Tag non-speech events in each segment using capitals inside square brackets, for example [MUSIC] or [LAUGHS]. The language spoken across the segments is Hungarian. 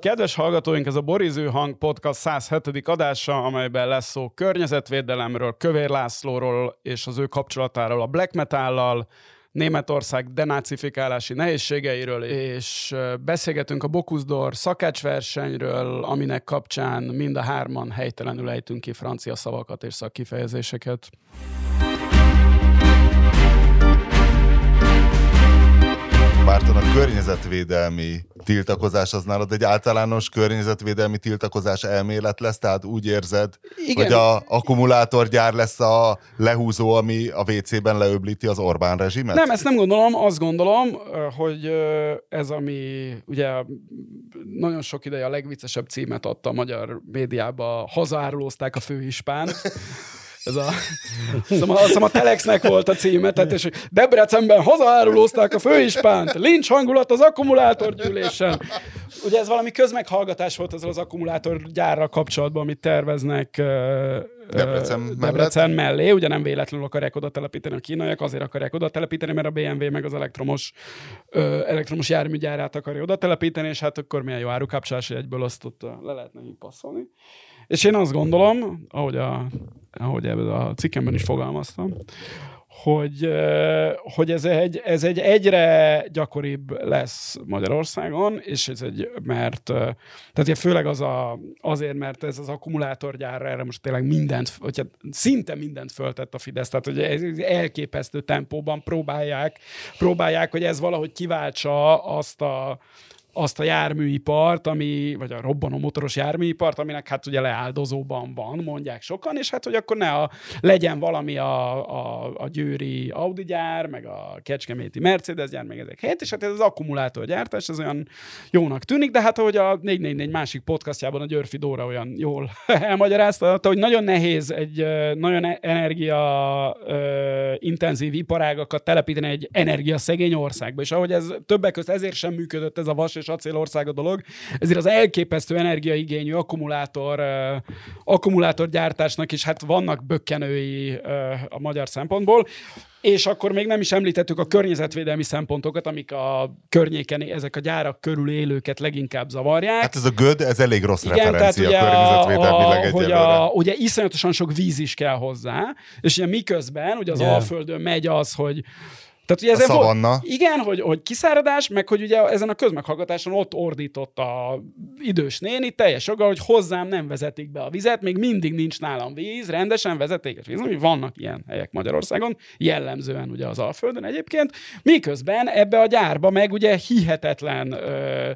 Kedves hallgatóink, ez a Boriző Hang Podcast 107. adása, amelyben lesz szó környezetvédelemről, Kövér Lászlóról és az ő kapcsolatáról a black metallal, Németország denácifikálási nehézségeiről, és beszélgetünk a Bokuszdor szakácsversenyről, aminek kapcsán mind a hárman helytelenül ejtünk ki francia szavakat és szakkifejezéseket. Márton, a környezetvédelmi tiltakozás az nálad egy általános környezetvédelmi tiltakozás elmélet lesz, tehát úgy érzed, Igen. hogy a akkumulátorgyár lesz a lehúzó, ami a WC-ben leöblíti az Orbán rezsimet? Nem, ezt nem gondolom, azt gondolom, hogy ez, ami ugye nagyon sok ideje a legviccesebb címet adta a magyar médiába, hazaárulózták a főhispánt. [LAUGHS] Ez a, szóval azt hiszem a Telexnek volt a címe, tehát és Debrecenben hazaárulózták a főispánt, lincs hangulat az akkumulátorgyűlésen. Ugye ez valami közmeghallgatás volt ezzel az akkumulátorgyárral kapcsolatban, amit terveznek Debrecen, mellett. Debrecen mellé, ugye nem véletlenül akarják oda telepíteni a kínaiak, azért akarják oda telepíteni, mert a BMW meg az elektromos, ö, elektromos járműgyárát akarja oda telepíteni, és hát akkor milyen jó árukapcsolás, hogy egyből azt ott le lehetne így passzolni. És én azt gondolom, ahogy, a, ahogy ebben a cikkemben is fogalmaztam, hogy, hogy ez, egy, ez egy egyre gyakoribb lesz Magyarországon, és ez egy, mert, tehát főleg az a, azért, mert ez az akkumulátorgyár erre most tényleg mindent, vagy szinte mindent föltett a Fidesz, tehát hogy elképesztő tempóban próbálják, próbálják, hogy ez valahogy kiváltsa azt a, azt a járműipart, ami, vagy a robbanó motoros járműipart, aminek hát ugye leáldozóban van, mondják sokan, és hát hogy akkor ne a, legyen valami a, a, a győri Audi gyár, meg a kecskeméti Mercedes gyár, meg ezek helyett, és hát ez az akkumulátorgyártás, ez olyan jónak tűnik, de hát ahogy a 444 másik podcastjában a Györfi Dóra olyan jól [LAUGHS] elmagyarázta, hogy nagyon nehéz egy nagyon e-, energia intenzív iparágakat telepíteni egy energiaszegény országba, és ahogy ez többek között ezért sem működött ez a vas és acélország a dolog, ezért az elképesztő energiaigényű akkumulátor, akkumulátorgyártásnak is hát vannak bökkenői a magyar szempontból. És akkor még nem is említettük a környezetvédelmi szempontokat, amik a környéken, ezek a gyárak körül élőket leginkább zavarják. Hát ez a göd, ez elég rossz Igen, referencia tehát ugye környezetvédelmileg a, hogy a, Ugye iszonyatosan sok víz is kell hozzá, és ugye miközben ugye az yeah. Alföldön megy az, hogy tehát ugye ezen a szavanna. Volt, igen, hogy, hogy kiszáradás, meg hogy ugye ezen a közmeghallgatáson ott ordított a idős néni teljes joga, hogy hozzám nem vezetik be a vizet, még mindig nincs nálam víz, rendesen vezetékes víz, ami vannak ilyen helyek Magyarországon, jellemzően ugye az Alföldön egyébként, miközben ebbe a gyárba meg ugye hihetetlen ö,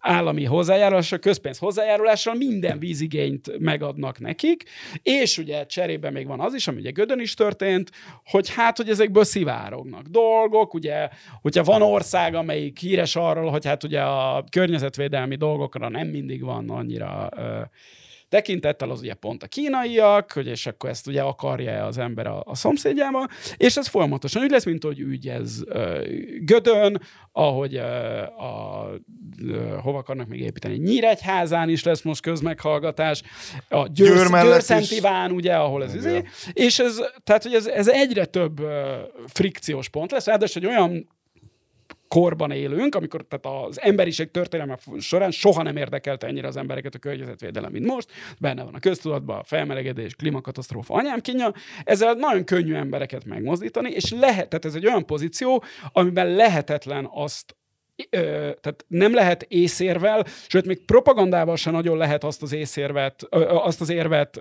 állami hozzájárulással, közpénz hozzájárulással minden vízigényt megadnak nekik, és ugye cserébe még van az is, ami ugye Gödön is történt, hogy hát, hogy ezekből szivárognak dolgok, ugye, hogyha van ország, amelyik híres arról, hogy hát ugye a környezetvédelmi dolgokra nem mindig van annyira tekintettel, az ugye pont a kínaiak, hogy és akkor ezt ugye akarja az ember a, a szomszédjába, és ez folyamatosan úgy lesz, mint hogy ügy ez uh, Gödön, ahogy uh, a, uh, hova akarnak még építeni, Nyíregyházán is lesz most közmeghallgatás, a Győr, Győr Győr Iván, ugye, ahol ez izé, és ez, tehát, hogy ez, ez egyre több uh, frikciós pont lesz, ráadásul egy olyan korban élünk, amikor tehát az emberiség történelme során soha nem érdekelte ennyire az embereket a környezetvédelem, mint most. Benne van a köztudatban a felmelegedés, klímakatasztrófa, anyám kínja. Ezzel nagyon könnyű embereket megmozdítani, és lehet, tehát ez egy olyan pozíció, amiben lehetetlen azt tehát nem lehet észérvel, sőt, még propagandával sem nagyon lehet azt az észérvet, azt az érvet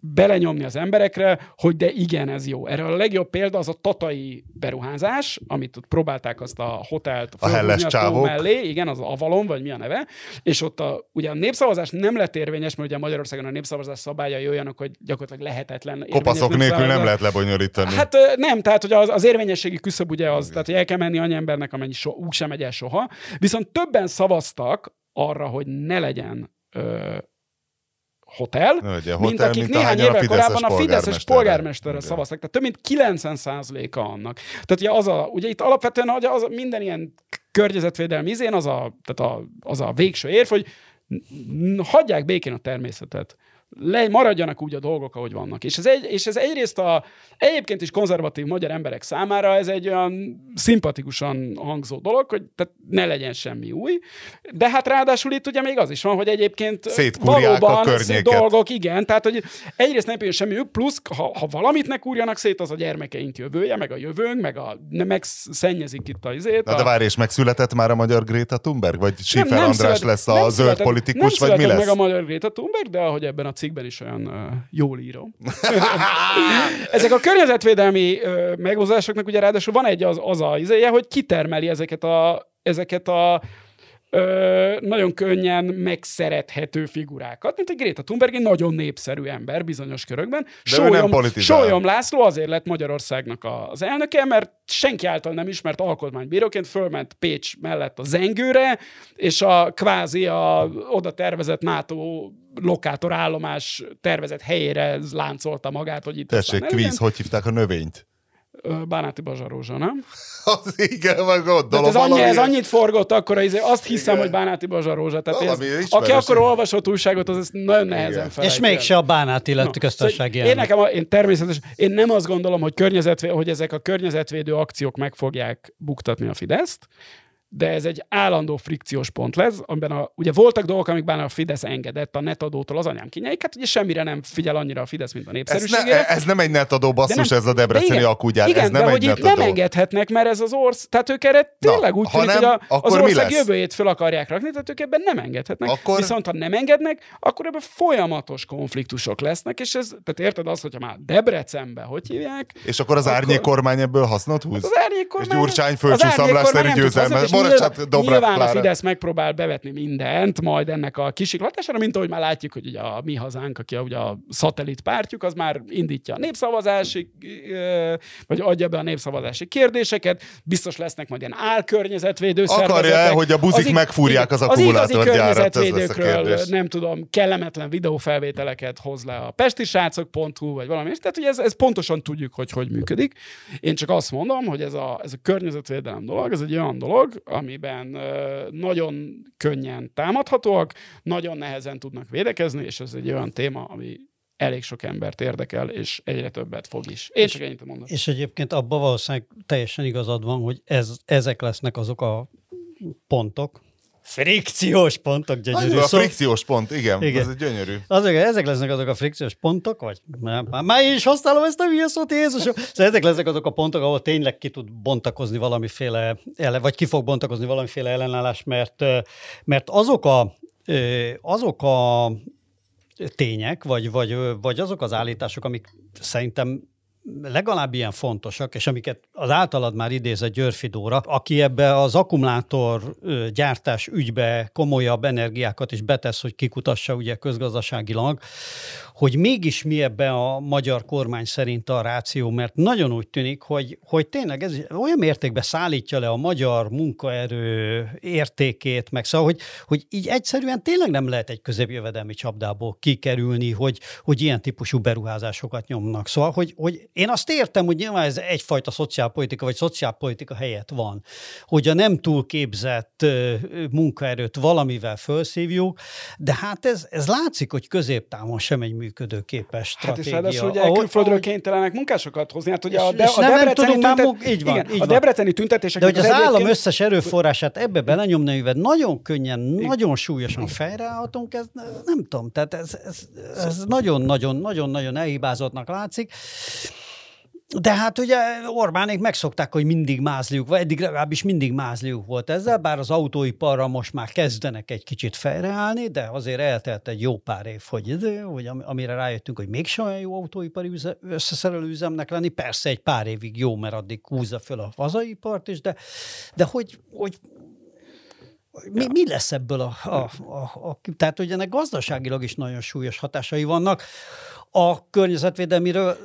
belenyomni az emberekre, hogy de igen, ez jó. Erre a legjobb példa az a tatai beruházás, amit ott próbálták azt a hotelt a helles csávok. mellé, igen, az Avalon, vagy mi a neve, és ott a, ugye a népszavazás nem lett érvényes, mert ugye Magyarországon a népszavazás szabályai olyanok, hogy gyakorlatilag lehetetlen. Kopaszok nélkül nem lehet lebonyolítani. Hát nem, tehát hogy az, az érvényességi küszöb ugye az, tehát hogy el kell menni annyi embernek, amennyi so, úgy sem megy el soha. Viszont többen szavaztak arra, hogy ne legyen ö, hotel, Ugye, hotel mint akik mint néhány évvel korábban a Fideszes polgármesterre szavaztak. Tehát több mint 90%-a annak. Tehát ugye, az a, ugye itt alapvetően hogy az minden ilyen környezetvédelmi izén az a, tehát a, az a végső érv, hogy hagyják békén a természetet le, maradjanak úgy a dolgok, ahogy vannak. És ez, egy, és ez egyrészt a egyébként is konzervatív magyar emberek számára ez egy olyan szimpatikusan hangzó dolog, hogy tehát ne legyen semmi új. De hát ráadásul itt ugye még az is van, hogy egyébként valóban a dolgok, igen, tehát hogy egyrészt nem jön semmi plusz ha, ha valamit ne kúrjanak szét, az a gyermekeink jövője, meg a jövőnk, meg a ne megszennyezik itt a izét. Na, de várj, és megszületett már a magyar Greta Thunberg? Vagy Schiffer András szület, lesz a zöld politikus, nem vagy mi lesz? meg a magyar Greta Thunberg, de ahogy ebben a cikkben is olyan uh, jól írom. [LAUGHS] Ezek a környezetvédelmi uh, megmozásoknak ugye ráadásul van egy az, az a izéje, hogy kitermeli ezeket a, ezeket a ö, nagyon könnyen megszerethető figurákat, mint egy Greta Thunberg, egy nagyon népszerű ember bizonyos körökben. Sólyom, Sólyom László azért lett Magyarországnak az elnöke, mert senki által nem ismert alkotmánybíróként fölment Pécs mellett a zengőre, és a kvázi a oda tervezett NATO lokátor állomás tervezett helyére láncolta magát, hogy itt Tessék, kvíz, hogy hívták a növényt? Bánáti Bazsarózsa, nem? [LAUGHS] az igen, meg gondolom. ez, annyi, ez annyit forgott akkor, azt hiszem, igen. hogy Bánáti Bazsarózsa. Tehát ez, aki akkor olvasott újságot, az ezt nagyon nehezen fel. És mégse a Bánáti lett no. köztársasági szóval én, nekem, a, én természetesen, én nem azt gondolom, hogy, hogy ezek a környezetvédő akciók meg fogják buktatni a Fideszt, de ez egy állandó frikciós pont lesz, amiben a, ugye voltak dolgok, amikben a Fidesz engedett a netadótól az anyám kínjait, hát ugye semmire nem figyel annyira a Fidesz, mint a népszerűségére. Ez, ne, ez nem egy netadó basszus, nem, ez a debreceni akúgyár, igen, ez nem de egy hogy netadó. nem engedhetnek, mert ez az ország, tehát ők erre tényleg Na, úgy tűnik, nem, hogy a, az ország jövőjét fel akarják rakni, tehát ők ebben nem engedhetnek. Akkor... Viszont ha nem engednek, akkor ebben folyamatos konfliktusok lesznek, és ez, tehát érted azt, hogyha már Debrecenbe, hogy hívják? És akkor az akkor... árnyék kormány ebből hasznot húz? Az árnyék kormány, és Gyurcsány földcsúszamlásszerű győzelme. Nyilván, nyilván a Fidesz megpróbál bevetni mindent, majd ennek a kisiklatására, mint ahogy már látjuk, hogy ugye a mi hazánk, aki a, ugye a szatellit pártjuk, az már indítja a népszavazási, vagy adja be a népszavazási kérdéseket, biztos lesznek majd ilyen álkörnyezetvédő Akarja el, hogy a buzik az, megfúrják az, akkumulátorgyárat, ez lesz nem tudom, kellemetlen videófelvételeket hoz le a pestisrácok.hu, vagy valami, tehát ugye ez, ez pontosan tudjuk, hogy hogy működik. Én csak azt mondom, hogy ez a, ez a környezetvédelem dolog, ez egy olyan dolog, amiben nagyon könnyen támadhatóak, nagyon nehezen tudnak védekezni, és ez egy olyan téma, ami elég sok embert érdekel, és egyre többet fog is. Én és, csak ennyit mondom. És egyébként abban valószínűleg teljesen igazad van, hogy ez, ezek lesznek azok a pontok, Frikciós pontok, gyönyörű. A frikciós pont, igen, igen. ez egy gyönyörű. Azok, ezek lesznek azok a frikciós pontok, vagy már, már is használom ezt a hülye szót, Jézusom. Szóval ezek lesznek azok a pontok, ahol tényleg ki tud bontakozni valamiféle, vagy ki fog bontakozni valamiféle ellenállás, mert, mert azok a, azok a tények, vagy, vagy, vagy azok az állítások, amik szerintem legalább ilyen fontosak, és amiket az általad már idézett Györfidóra, aki ebbe az akkumulátor gyártás ügybe komolyabb energiákat is betesz, hogy kikutassa ugye közgazdaságilag, hogy mégis mi ebbe a magyar kormány szerint a ráció, mert nagyon úgy tűnik, hogy, hogy tényleg ez olyan mértékben szállítja le a magyar munkaerő értékét, meg szóval, hogy, hogy így egyszerűen tényleg nem lehet egy középjövedelmi csapdából kikerülni, hogy, hogy ilyen típusú beruházásokat nyomnak. Szóval, hogy, hogy én azt értem, hogy nyilván ez egyfajta szociálpolitika, vagy szociálpolitika helyett van, hogy a nem túl képzett munkaerőt valamivel felszívjuk, de hát ez, ez látszik, hogy középtávon sem egy működőképes stratégia. Hát és ráadásul ugye ahogy, külföldről ahogy... kénytelenek munkásokat hozni. Hát ugye a, de, a, nem, nem tudunk tüntet... így van, igen, így a debreceni tüntetések... De hogy az, az állam egyébként... összes erőforrását ebbe belenyomni, mivel nagyon könnyen, igen. nagyon súlyosan fejreállhatunk, ez nem tudom, tehát ez, ez, ez nagyon-nagyon-nagyon-nagyon elhibázottnak látszik. De hát ugye Orbánék megszokták, hogy mindig mázliuk, vagy eddig legalábbis mindig mázliuk volt ezzel, bár az autóiparra most már kezdenek egy kicsit fejreállni, de azért eltelt egy jó pár év, hogy, hogy amire rájöttünk, hogy mégsem olyan jó autóipari összeszerelő üzemnek lenni. Persze egy pár évig jó, mert addig húzza föl a hazaipart is, de, de hogy, hogy mi, mi lesz ebből a, a, a, a... Tehát, hogy ennek gazdaságilag is nagyon súlyos hatásai vannak. A környezetvédelmiről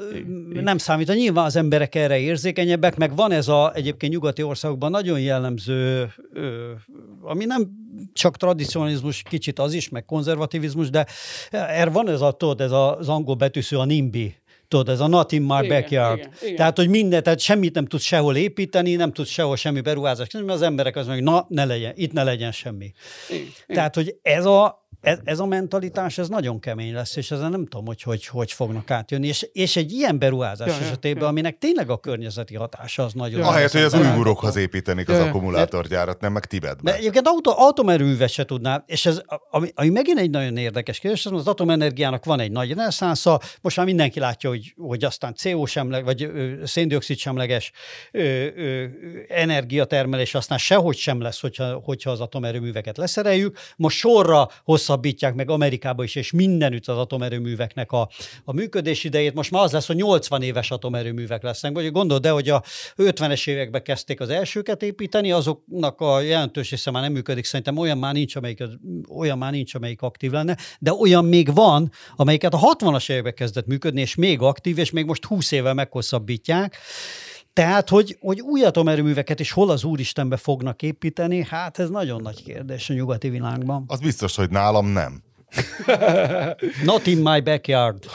nem számít. Nyilván az emberek erre érzékenyebbek, meg van ez a egyébként nyugati országokban nagyon jellemző, ami nem csak tradicionalizmus, kicsit az is, meg konzervativizmus, de er van ez a, tudod, ez az angol betűsző, a NIMBY, tudod, ez a not in my igen, backyard. Igen, igen. Tehát, hogy minden, tehát semmit nem tud sehol építeni, nem tud sehol semmi beruházást, mert az emberek az mondják, na, ne legyen, itt ne legyen semmi. Igen, tehát, hogy ez a ez, ez a mentalitás, ez nagyon kemény lesz, és ezen nem tudom, hogy hogy, hogy fognak átjönni. És, és egy ilyen beruházás ja, esetében, ja. aminek tényleg a környezeti hatása az nagyon... Ja, ahelyett, hogy az újgurokhoz építenik az ja, akkumulátorgyárat, nem meg Tibetbe. De egyébként autó, atomerővet se tudná, és ez, ami, ami megint egy nagyon érdekes kérdés, az atomenergiának van egy nagy reneszánsza, most már mindenki látja, hogy, hogy aztán CO semleg, vagy széndiokszid semleges ö, ö, energiatermelés aztán sehogy sem lesz, hogyha, hogyha az atomerőműveket leszereljük. Most sorra hosszabbítják meg Amerikába is, és mindenütt az atomerőműveknek a, a működés idejét. Most már az lesz, hogy 80 éves atomerőművek lesznek. Vagy gondold de hogy a 50-es években kezdték az elsőket építeni, azoknak a jelentős része már nem működik. Szerintem olyan már nincs, amelyik, olyan már nincs, amelyik aktív lenne, de olyan még van, amelyiket a 60-as években kezdett működni, és még aktív, és még most 20 éve meghosszabbítják. Tehát, hogy, hogy új atomerőműveket is hol az Úristenbe fognak építeni, hát ez nagyon nagy kérdés a nyugati világban. Az biztos, hogy nálam nem. Not in my backyard.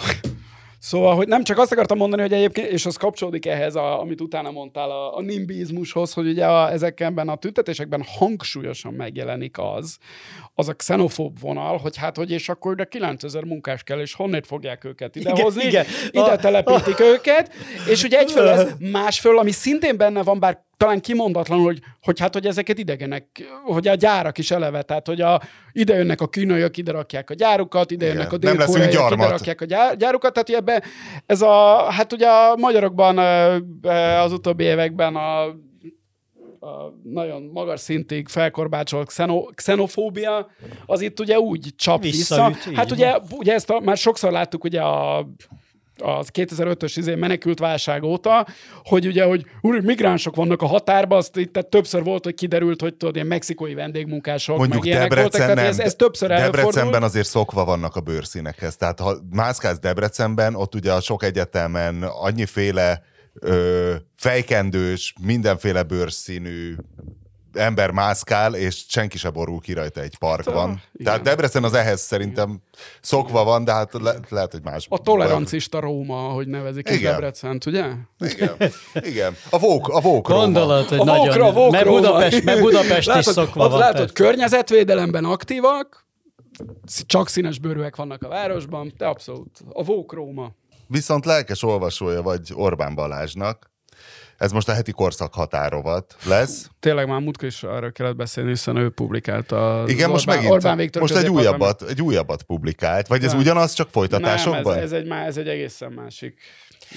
Szóval, hogy nem csak azt akartam mondani, hogy egyébként, és az kapcsolódik ehhez, a, amit utána mondtál, a, a nimbizmushoz, hogy ugye a, ezekben a tüntetésekben hangsúlyosan megjelenik az, az a xenofób vonal, hogy hát, hogy és akkor de 9000 munkás kell, és honnét fogják őket idehozni, igen, igen. ide telepítik a... őket, és ugye egyföl ez, [LAUGHS] másföl, ami szintén benne van, bár talán kimondatlan, hogy, hogy hát, hogy ezeket idegenek, hogy a gyárak is eleve, tehát, hogy a, ide jönnek a kínaiak, ide rakják a gyárukat, ide jönnek a dél ide rakják a gyár, gyárukat, tehát ebbe ez a, hát ugye a magyarokban az utóbbi években a a nagyon magas szintig felkorbácsolt xeno, xenofóbia, az itt ugye úgy csap vissza. Hát ugye, ugye ezt a, már sokszor láttuk ugye a az 2005-ös izé menekült válság óta, hogy ugye, hogy úr, migránsok vannak a határban, azt itt tehát többször volt, hogy kiderült, hogy tudod, ilyen mexikói vendégmunkások, Mondjuk meg ilyenek voltak, tehát ez, ez többször Debrecenben azért szokva vannak a bőrszínekhez. Tehát ha mászkálsz Debrecenben, ott ugye a sok egyetemen annyiféle ö, fejkendős, mindenféle bőrszínű ember mászkál, és senki se borul ki rajta egy parkban. Hát, Tehát Debrecen az ehhez szerintem szokva van, de hát le, lehet, hogy más. A tolerancista Róma, hogy nevezik Igen. Debrecent, ugye? Igen. Igen. A vók, a vók Gondolat, hogy a nagyon... Vókra, a vók mert Budapest, mert Budapest látod, is szokva van. Látod, környezetvédelemben aktívak, csak színes bőrűek vannak a városban, de abszolút. A vók Róma. Viszont lelkes olvasója vagy Orbán Balázsnak, ez most a heti korszak határovat lesz. Tényleg már múltkor is arra kellett beszélni, hiszen ő publikálta. Igen, Orbán, most megint. Orbán Viktor most egy újabbat, egy újabbat publikált. Vagy ez nem. ugyanaz, csak folytatásokban? Nem, ez, ez, egy, ez egy egészen másik.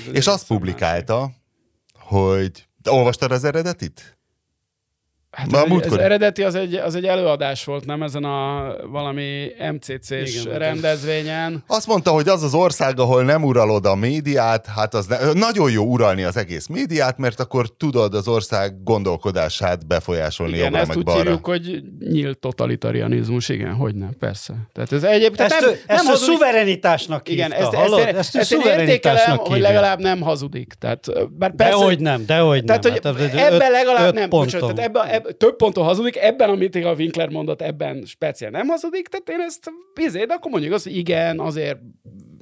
Ez És azt publikálta, másik. hogy... De olvastad az eredetit? Hát Na, ez, ez eredeti az egy, az egy előadás volt, nem ezen a valami MCC-s Igen, rendezvényen. Azt mondta, hogy az az ország, ahol nem uralod a médiát, hát az ne, nagyon jó uralni az egész médiát, mert akkor tudod az ország gondolkodását befolyásolni igen, jobbra ezt meg úgy balra. hívjuk, hogy nyílt totalitarianizmus, igen, hogy nem, persze. Tehát ez egyébként ezt, nem, ő, nem ezt hazudik. a szuverenitásnak igen, hívta, ezt, ezt, ezt, ezt, ezt én értékelem, hogy legalább nem hazudik. Tehát, bár persze, dehogy nem, dehogy nem. Tehát, hogy hát, ebben legalább nem. Bocsánat, tehát ebben, több ponton hazudik, ebben, amit a Winkler mondott, ebben speciál nem hazudik, tehát én ezt vizé, de akkor mondjuk azt, hogy igen, azért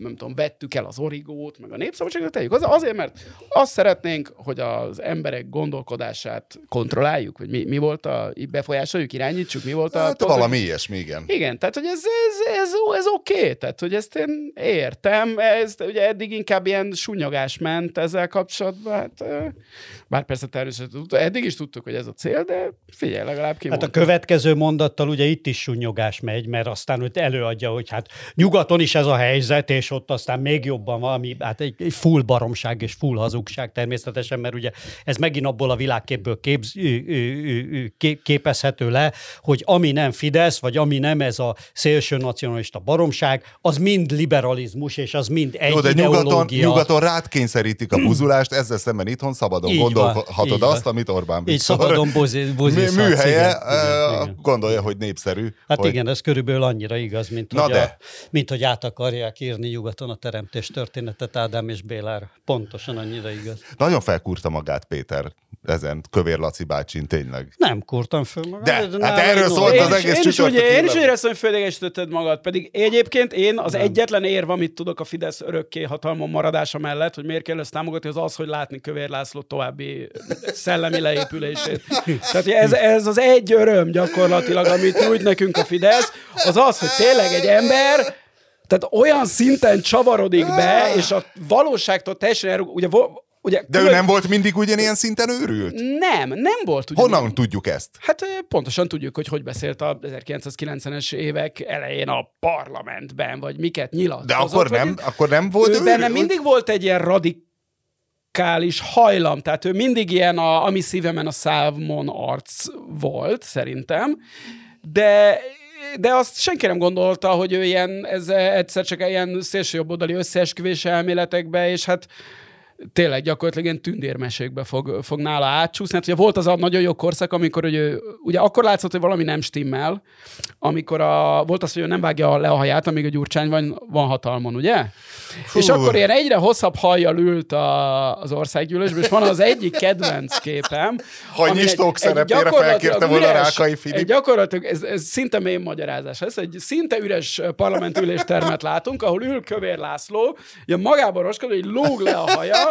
nem tudom, vettük el az origót, meg a népszabadságot tegyük. Az, azért, mert azt szeretnénk, hogy az emberek gondolkodását kontrolláljuk, hogy mi, mi volt a, befolyásoljuk, irányítsuk, mi volt a... Hát, valami ilyesmi, igen. Igen, tehát, hogy ez, ez, ez, ez oké, okay, tehát, hogy ezt én értem, ez ugye eddig inkább ilyen sunyogás ment ezzel kapcsolatban, hát, bár persze természetesen eddig is tudtuk, hogy ez a cél, de figyelj, legalább ki Hát a következő mondattal ugye itt is sunyogás megy, mert aztán hogy előadja, hogy hát nyugaton is ez a helyzet, és ott aztán még jobban valami, hát egy, egy full baromság és full hazugság természetesen, mert ugye ez megint abból a világképből képz, képezhető le, hogy ami nem Fidesz, vagy ami nem ez a szélső nacionalista baromság, az mind liberalizmus, és az mind egy Jó, de nyugaton, nyugaton rád kényszerítik a buzulást, ezzel szemben itthon szabadon így gondolhatod van, azt, amit Orbán Viktor. Így szabadon bozizhatsz. Műhelye igen, igen, gondolja, hogy népszerű. Hát hogy... igen, ez körülbelül annyira igaz, mint, hogy, A, mint hogy át akarják írni nyugaton a teremtés történetet Ádám és Bélára. Pontosan annyira igaz. Nagyon felkúrta magát Péter ezen Kövér Laci bácsin, tényleg. Nem kurtam föl magam. De, de hát erről szólt az egész én is, úgy, én is úgy éreztem, hogy földégesítetted magad, pedig egyébként én az nem. egyetlen érv, amit tudok a Fidesz örökké hatalmon maradása mellett, hogy miért kell ezt támogatni, az az, hogy látni Kövér László további szellemi leépülését. Tehát ez, ez az egy öröm gyakorlatilag, amit nyújt nekünk a Fidesz, az az, hogy tényleg egy ember, tehát olyan szinten csavarodik be, és a valóságtól teljesen el, ugye Ugye, De külön... ő nem volt mindig ugyanilyen szinten őrült? Nem, nem volt ugyanilyen. Honnan tudjuk ezt? Hát pontosan tudjuk, hogy hogy beszélt a 1990-es évek elején a parlamentben, vagy miket nyilat. De akkor nem, akkor nem volt ő őrült? Benne mindig volt egy ilyen radikális hajlam, tehát ő mindig ilyen a, ami szívemen a szávmon arc volt, szerintem, de de azt senki nem gondolta, hogy ő ilyen, ez egyszer csak ilyen szélsőjobboldali összeesküvés elméletekbe, és hát tényleg gyakorlatilag ilyen tündérmesékbe fog, fog nála átcsúszni. Hát ugye volt az a nagyon jó korszak, amikor ugye, ugye akkor látszott, hogy valami nem stimmel, amikor a, volt az, hogy ő nem vágja le a haját, amíg a Gyurcsány van, van hatalmon, ugye? Fú. És akkor ilyen egyre hosszabb hajjal ült a, az országgyűlésben, és van az egyik kedvenc képem. Hanyistók szerepére felkérte volna Rákai Filip. Egy gyakorlatilag, ez, ez szinte mély magyarázás. Ez egy szinte üres parlamentüléstermet látunk, ahol ül Kövér László, ilyen magában roskad, hogy lóg le a haja,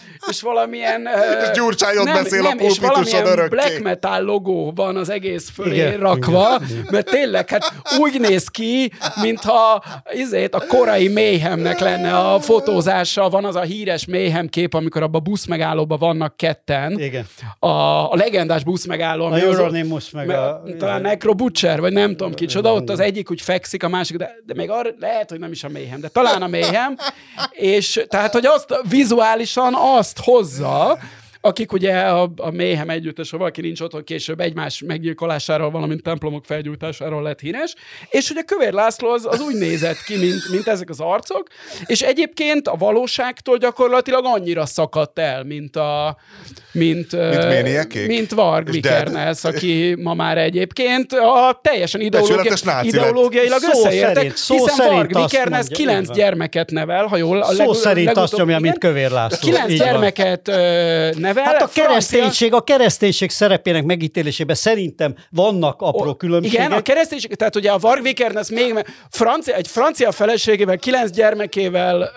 és valamilyen... És Gyurcsányot nem, beszél nem, a és valamilyen örökké. black metal logó van az egész fölé igen, rakva, igen. mert tényleg hát úgy néz ki, mintha izét, a korai méhemnek lenne a fotózása, van az a híres méhem kép, amikor abban a busz megállóban vannak ketten. Igen. A, a legendás busz megálló. A Euronymous meg a... Talán Necro Butcher, vagy nem tudom kicsoda, ott az egyik úgy fekszik, a másik, de, de még arra lehet, hogy nem is a méhem, de talán a méhem, és tehát, hogy azt vizuálisan pontosan azt hozza, akik ugye a, a méhem együttes, ha valaki nincs otthon, később egymás meggyilkolásáról, valamint templomok felgyújtásáról lett híres, és ugye Kövér László az, az úgy nézett ki, mint, mint ezek az arcok, és egyébként a valóságtól gyakorlatilag annyira szakadt el, mint a mint, mint, mint Varg Vikernes, aki ma már egyébként a teljesen ideológia, ideológiailag szó összeértek, szerint, szó hiszen szerint Varg Vikernes kilenc gyermeket nevel, ha jól. A szó szerint azt nyomja, mint Kövér László. Kilenc gyermeket nevel, nevel. Hát a kereszténység, a kereszténység szerepének megítélésében szerintem vannak apró különbségek. Igen, a kereszténység, tehát ugye a Varg Vikernes még francia, egy francia feleségével, kilenc gyermekével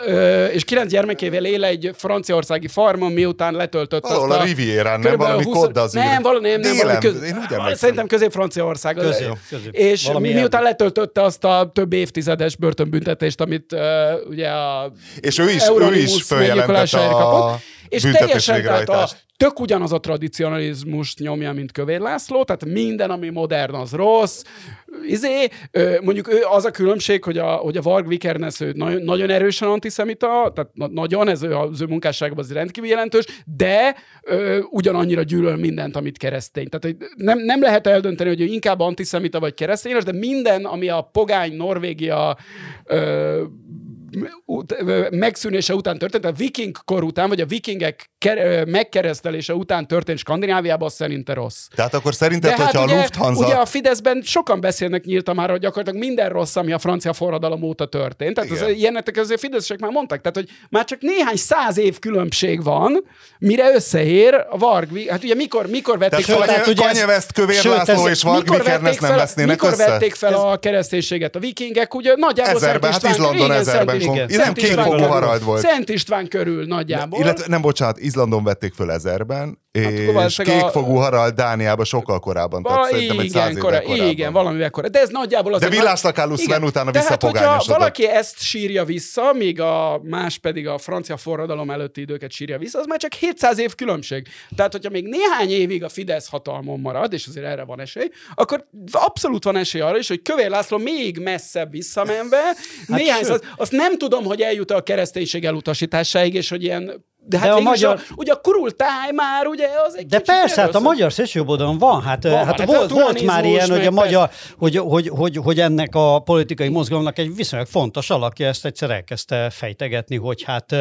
és kilenc gyermekével él egy franciaországi farmon, miután letöltött azt a... Rivierán, nem valami 20... kod az Nem, valami, nem, nem, valami köz... Én úgy Szerintem közép-franciaország. Közép, közép. És valami miután ilyen. letöltötte azt a több évtizedes börtönbüntetést, amit uh, ugye a És ő is, ő is följelentette a és teljesen tehát a, tök ugyanaz a tradicionalizmust nyomja, mint Kövér László, tehát minden, ami modern, az rossz. Izé, mondjuk ő az a különbség, hogy a, hogy a Varg Vikernes ő nagyon, nagyon erősen antiszemita, tehát nagyon, ez az ő munkásságban az rendkívül jelentős, de ö, ugyanannyira gyűlöl mindent, amit keresztény. Tehát nem, nem lehet eldönteni, hogy ő inkább antiszemita vagy keresztény, de minden, ami a pogány Norvégia ö, megszűnése után történt, a viking kor után, vagy a vikingek megkeresztelése után történt Skandináviában, az szerinte rossz. Tehát akkor szerinted, De hogyha hát a Lufthansa... Ugye a Fideszben sokan beszélnek nyíltan már, hogy gyakorlatilag minden rossz, ami a francia forradalom óta történt. Tehát az, ilyenek azért Fideszesek már mondták, tehát hogy már csak néhány száz év különbség van, mire összeér a Varg, hát ugye mikor, mikor vették tehát, fel... Tehát, ugye Kanye West, Kövér sőt, László és Varg Vikernes nem vesznének Mikor össze? vették fel ez... a kereszténységet a vikingek, ugye nagyjából ezerben, hát Izlandon ezerben. Nem kékfogú Harald volt. Szent István körül nagyjából. Illetve nem, bocsánat, Izlandon vették föl ezerben, hát, és kékfogú a... Harald Dániában sokkal korábban. Val- tehát igen, egy száz kora, igen, valamivel korábban. De ez nagyjából az. De Villászlakálus Sven utána visszapogányosodott. Ha valaki ezt sírja vissza, míg a más pedig a francia forradalom előtti időket sírja vissza, az már csak 700 év különbség. Tehát, hogyha még néhány évig a Fidesz hatalmon marad, és azért erre van esély, akkor abszolút van esély arra is, hogy Kövér László még messzebb visszamenve, hát néhány száz, azt nem tudom, hogy eljut a kereszténység elutasításáig, és hogy ilyen de hát De a magyar- a, ugye a kurultáj már ugye az egy De persze, hát a magyar szélsőjobbodon van. Hát, Van, hát hát volt, volt már ilyen, hogy a magyar, hogy, hogy, hogy, hogy ennek a politikai mozgalomnak egy viszonylag fontos alakja ezt egyszer elkezdte fejtegetni, hogy hát,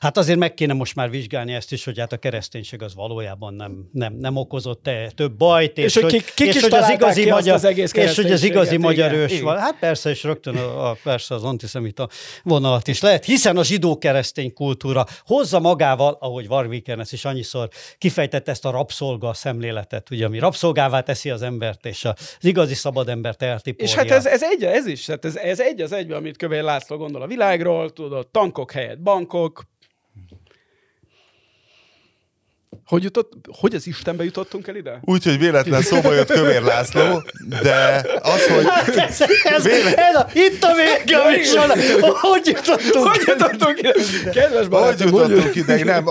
hát azért meg kéne most már vizsgálni ezt is, hogy hát a kereszténység az valójában nem, nem, nem okozott -e több bajt, és, És hogy kik- kik és is hogy az igazi magyar, az egész és hogy az igazi kereszténységet, magyar igen, ős igen. van. Hát persze, és rögtön a, a, persze az antiszemita vonalat is lehet, hiszen a zsidó-keresztény kultúra hozza magával, ahogy Varvikernes is annyiszor kifejtette ezt a rabszolga szemléletet, ugye, ami rabszolgává teszi az embert, és az igazi szabad embert eltiporja. És hát ez, ez egy, ez is, hát ez, ez egy az egyben, amit Kövér László gondol a világról, tudod, tankok helyett bankok. Hogy, jutott, hogy az Istenbe jutottunk el ide? Úgyhogy véletlen szóba jött Kövér László, de az, hogy ez, ez, Véle- ez a, itt a vége a műsornak. Hogy jutottunk? Hogy jutottunk ide? Kedves hogy barátom, jutottunk ide, nem,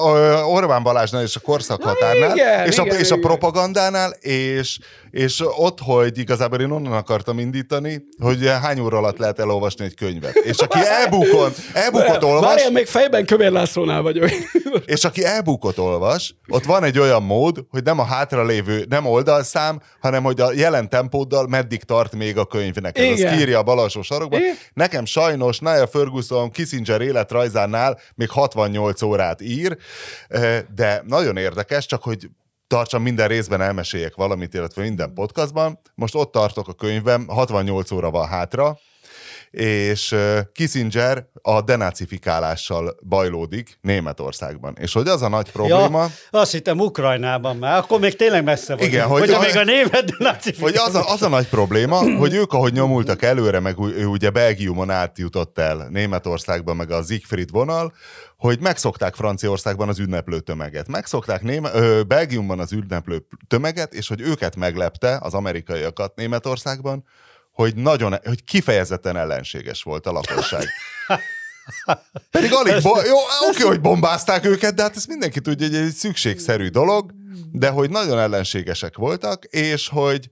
Orbán Balázsnál és a korszakhatárnál, igen, és, a, igen, és a propagandánál, és, és ott, hogy igazából én onnan akartam indítani, hogy hány óra alatt lehet elolvasni egy könyvet. És aki e-bookon, e-bookot olvas, Várjál, még fejben Kövér Lászlónál vagyok. [LAUGHS] És aki e-bookot olvas, ott van egy olyan mód, hogy nem a hátralévő, nem oldalszám, hanem hogy a jelen tempóddal meddig tart még a könyvnek. Ez Igen. az írja a bal alsó sarokban. Igen. Nekem sajnos Nia Ferguson Kissinger életrajzánál még 68 órát ír, eh, de nagyon érdekes, csak hogy tartsam minden részben elmeséljek valamit, illetve minden podcastban. Most ott tartok a könyvem, 68 óra van hátra, és Kissinger a denacifikálással bajlódik Németországban. És hogy az a nagy probléma, Ja, azt hittem Ukrajnában már, akkor még tényleg messze vagyunk. Igen, hogy hogy, a- még a német hogy az a, az a nagy probléma, hogy ők, ahogy nyomultak előre, meg ő ugye Belgiumon átjutott el Németországba, meg a Siegfried vonal, hogy megszokták Franciaországban az ünneplő tömeget. Megszokták Néme- ö, Belgiumban az ünneplő tömeget, és hogy őket meglepte, az amerikaiakat Németországban, hogy nagyon, hogy kifejezetten ellenséges volt a lakosság. Pedig alig, bo- jó, oké, hogy bombázták őket, de hát ezt mindenki tudja, hogy egy szükségszerű dolog, de hogy nagyon ellenségesek voltak, és hogy,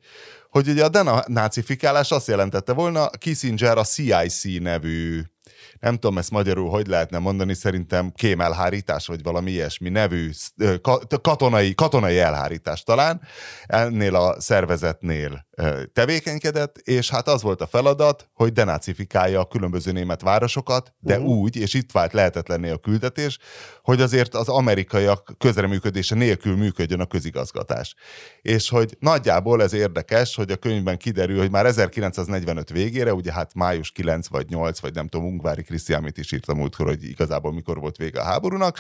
hogy ugye a denacifikálás azt jelentette volna, Kissinger a CIC nevű nem tudom ezt magyarul hogy lehetne mondani, szerintem kémelhárítás, vagy valami ilyesmi nevű katonai, katonai elhárítás talán, ennél a szervezetnél tevékenykedett, és hát az volt a feladat, hogy denacifikálja a különböző német városokat, de uh-huh. úgy, és itt vált lehetetlenné a küldetés, hogy azért az amerikaiak közreműködése nélkül működjön a közigazgatás. És hogy nagyjából ez érdekes, hogy a könyvben kiderül, hogy már 1945 végére, ugye hát május 9 vagy 8, vagy nem tudom, Ungvári Krisztián mit is írta múltkor, hogy igazából mikor volt vége a háborúnak.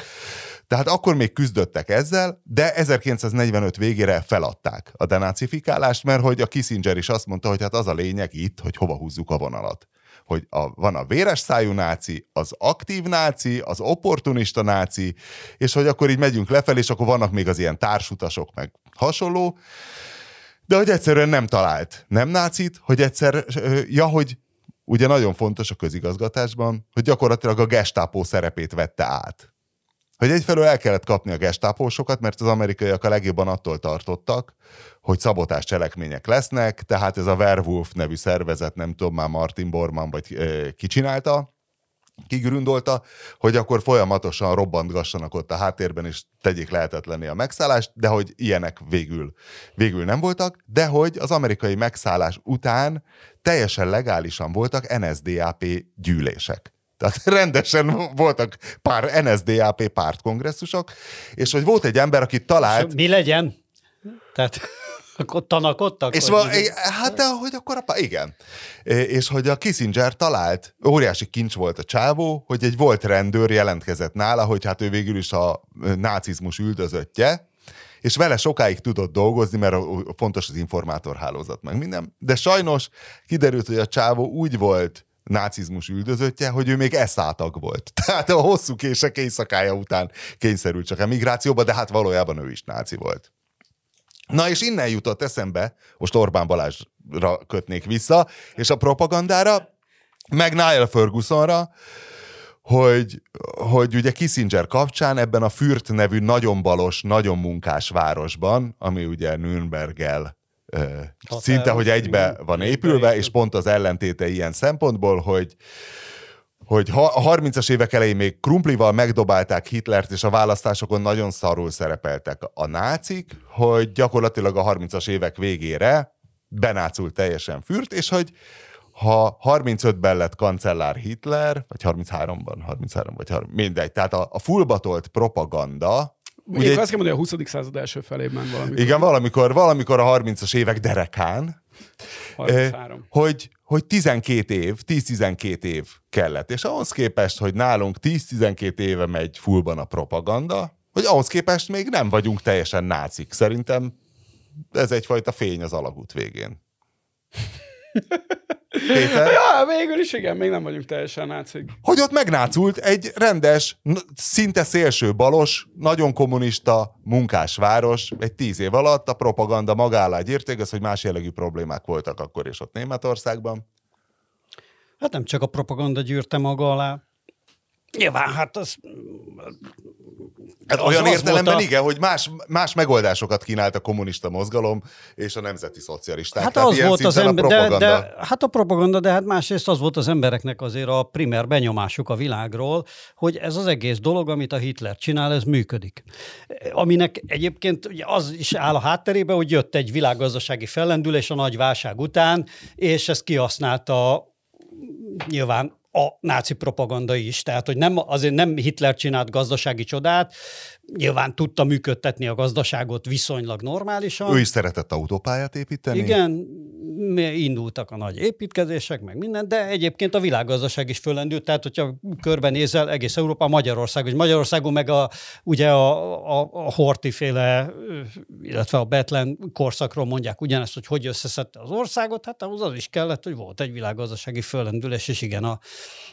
Tehát akkor még küzdöttek ezzel, de 1945 végére feladták a denacifikálást, mert hogy a Kissinger is azt mondta, hogy hát az a lényeg itt, hogy hova húzzuk a vonalat hogy a, van a véres szájú náci, az aktív náci, az opportunista náci, és hogy akkor így megyünk lefelé, és akkor vannak még az ilyen társutasok, meg hasonló, de hogy egyszerűen nem talált nem nácit, hogy egyszer, ja, hogy ugye nagyon fontos a közigazgatásban, hogy gyakorlatilag a gestápó szerepét vette át. Hogy egyfelől el kellett kapni a gestápósokat, mert az amerikaiak a legjobban attól tartottak, hogy szabotás cselekmények lesznek, tehát ez a Werewolf nevű szervezet, nem tudom már Martin Bormann vagy ö, ki csinálta, kigründolta, hogy akkor folyamatosan robbantgassanak ott a háttérben, és tegyék lehetetlenné a megszállást, de hogy ilyenek végül, végül nem voltak, de hogy az amerikai megszállás után teljesen legálisan voltak NSDAP gyűlések. Tehát [LAUGHS] rendesen voltak pár NSDAP pártkongresszusok, és hogy volt egy ember, aki talált, Mi legyen? Tehát akkor tanakodtak? és mi? hát de hogy akkor apa, igen. És hogy a Kissinger talált, óriási kincs volt a csávó, hogy egy volt rendőr jelentkezett nála, hogy hát ő végül is a nácizmus üldözöttje, és vele sokáig tudott dolgozni, mert fontos az informátorhálózat, meg minden. De sajnos kiderült, hogy a csávó úgy volt nácizmus üldözöttje, hogy ő még eszátag volt. [LAUGHS] Tehát a hosszú kések éjszakája után kényszerült csak emigrációba, de hát valójában ő is náci volt. Na és innen jutott eszembe, most Orbán Balázsra kötnék vissza, és a propagandára, meg Niall Fergusonra, hogy, hogy ugye Kissinger kapcsán ebben a Fürt nevű nagyon balos, nagyon munkás városban, ami ugye Nürnberggel ö, szinte, hogy egybe van épülve, és pont az ellentéte ilyen szempontból, hogy hogy ha a 30-as évek elején még krumplival megdobálták Hitlert, és a választásokon nagyon szarul szerepeltek a nácik, hogy gyakorlatilag a 30-as évek végére benácult teljesen Fürt, és hogy ha 35-ben lett kancellár Hitler, vagy 33-ban, 33 vagy 30, mindegy, tehát a, a fullbatolt propaganda, Ugye, azt kell mondani, a 20. század első felében valamikor. Igen, valamikor, valamikor a 30-as évek derekán, 33. Eh, hogy, hogy 12 év, 10-12 év kellett. És ahhoz képest, hogy nálunk 10-12 éve megy fullban a propaganda, hogy ahhoz képest még nem vagyunk teljesen nácik. Szerintem ez egyfajta fény az alagút végén. [LAUGHS] Péter? Ja, végül is igen, még nem vagyunk teljesen nácik. Hogy ott megnácult egy rendes, szinte szélső balos, nagyon kommunista munkásváros egy tíz év alatt a propaganda magálá gyérték, az, hogy más jellegű problémák voltak akkor is ott Németországban. Hát nem csak a propaganda gyűrte maga alá. Nyilván, hát az Hát az olyan az értelemben a... igen, hogy más, más megoldásokat kínált a kommunista mozgalom és a nemzeti szocialisták. Hát Tehát az volt az ember, de, de, hát a propaganda, de hát másrészt az volt az embereknek azért a primer benyomásuk a világról, hogy ez az egész dolog, amit a Hitler csinál, ez működik. Aminek egyébként az is áll a hátterébe, hogy jött egy világgazdasági fellendülés a nagy válság után, és ezt kihasználta nyilván a náci propaganda is. Tehát, hogy nem, azért nem Hitler csinált gazdasági csodát, nyilván tudta működtetni a gazdaságot viszonylag normálisan. Ő is szeretett autópályát építeni. Igen, indultak a nagy építkezések, meg minden, de egyébként a világgazdaság is fölendült, tehát hogyha körbenézel egész Európa, Magyarország, és Magyarországon meg a, ugye a, a, a Horti féle, illetve a Betlen korszakról mondják ugyanezt, hogy hogy összeszedte az országot, hát ahhoz az is kellett, hogy volt egy világgazdasági fölendülés, és igen, a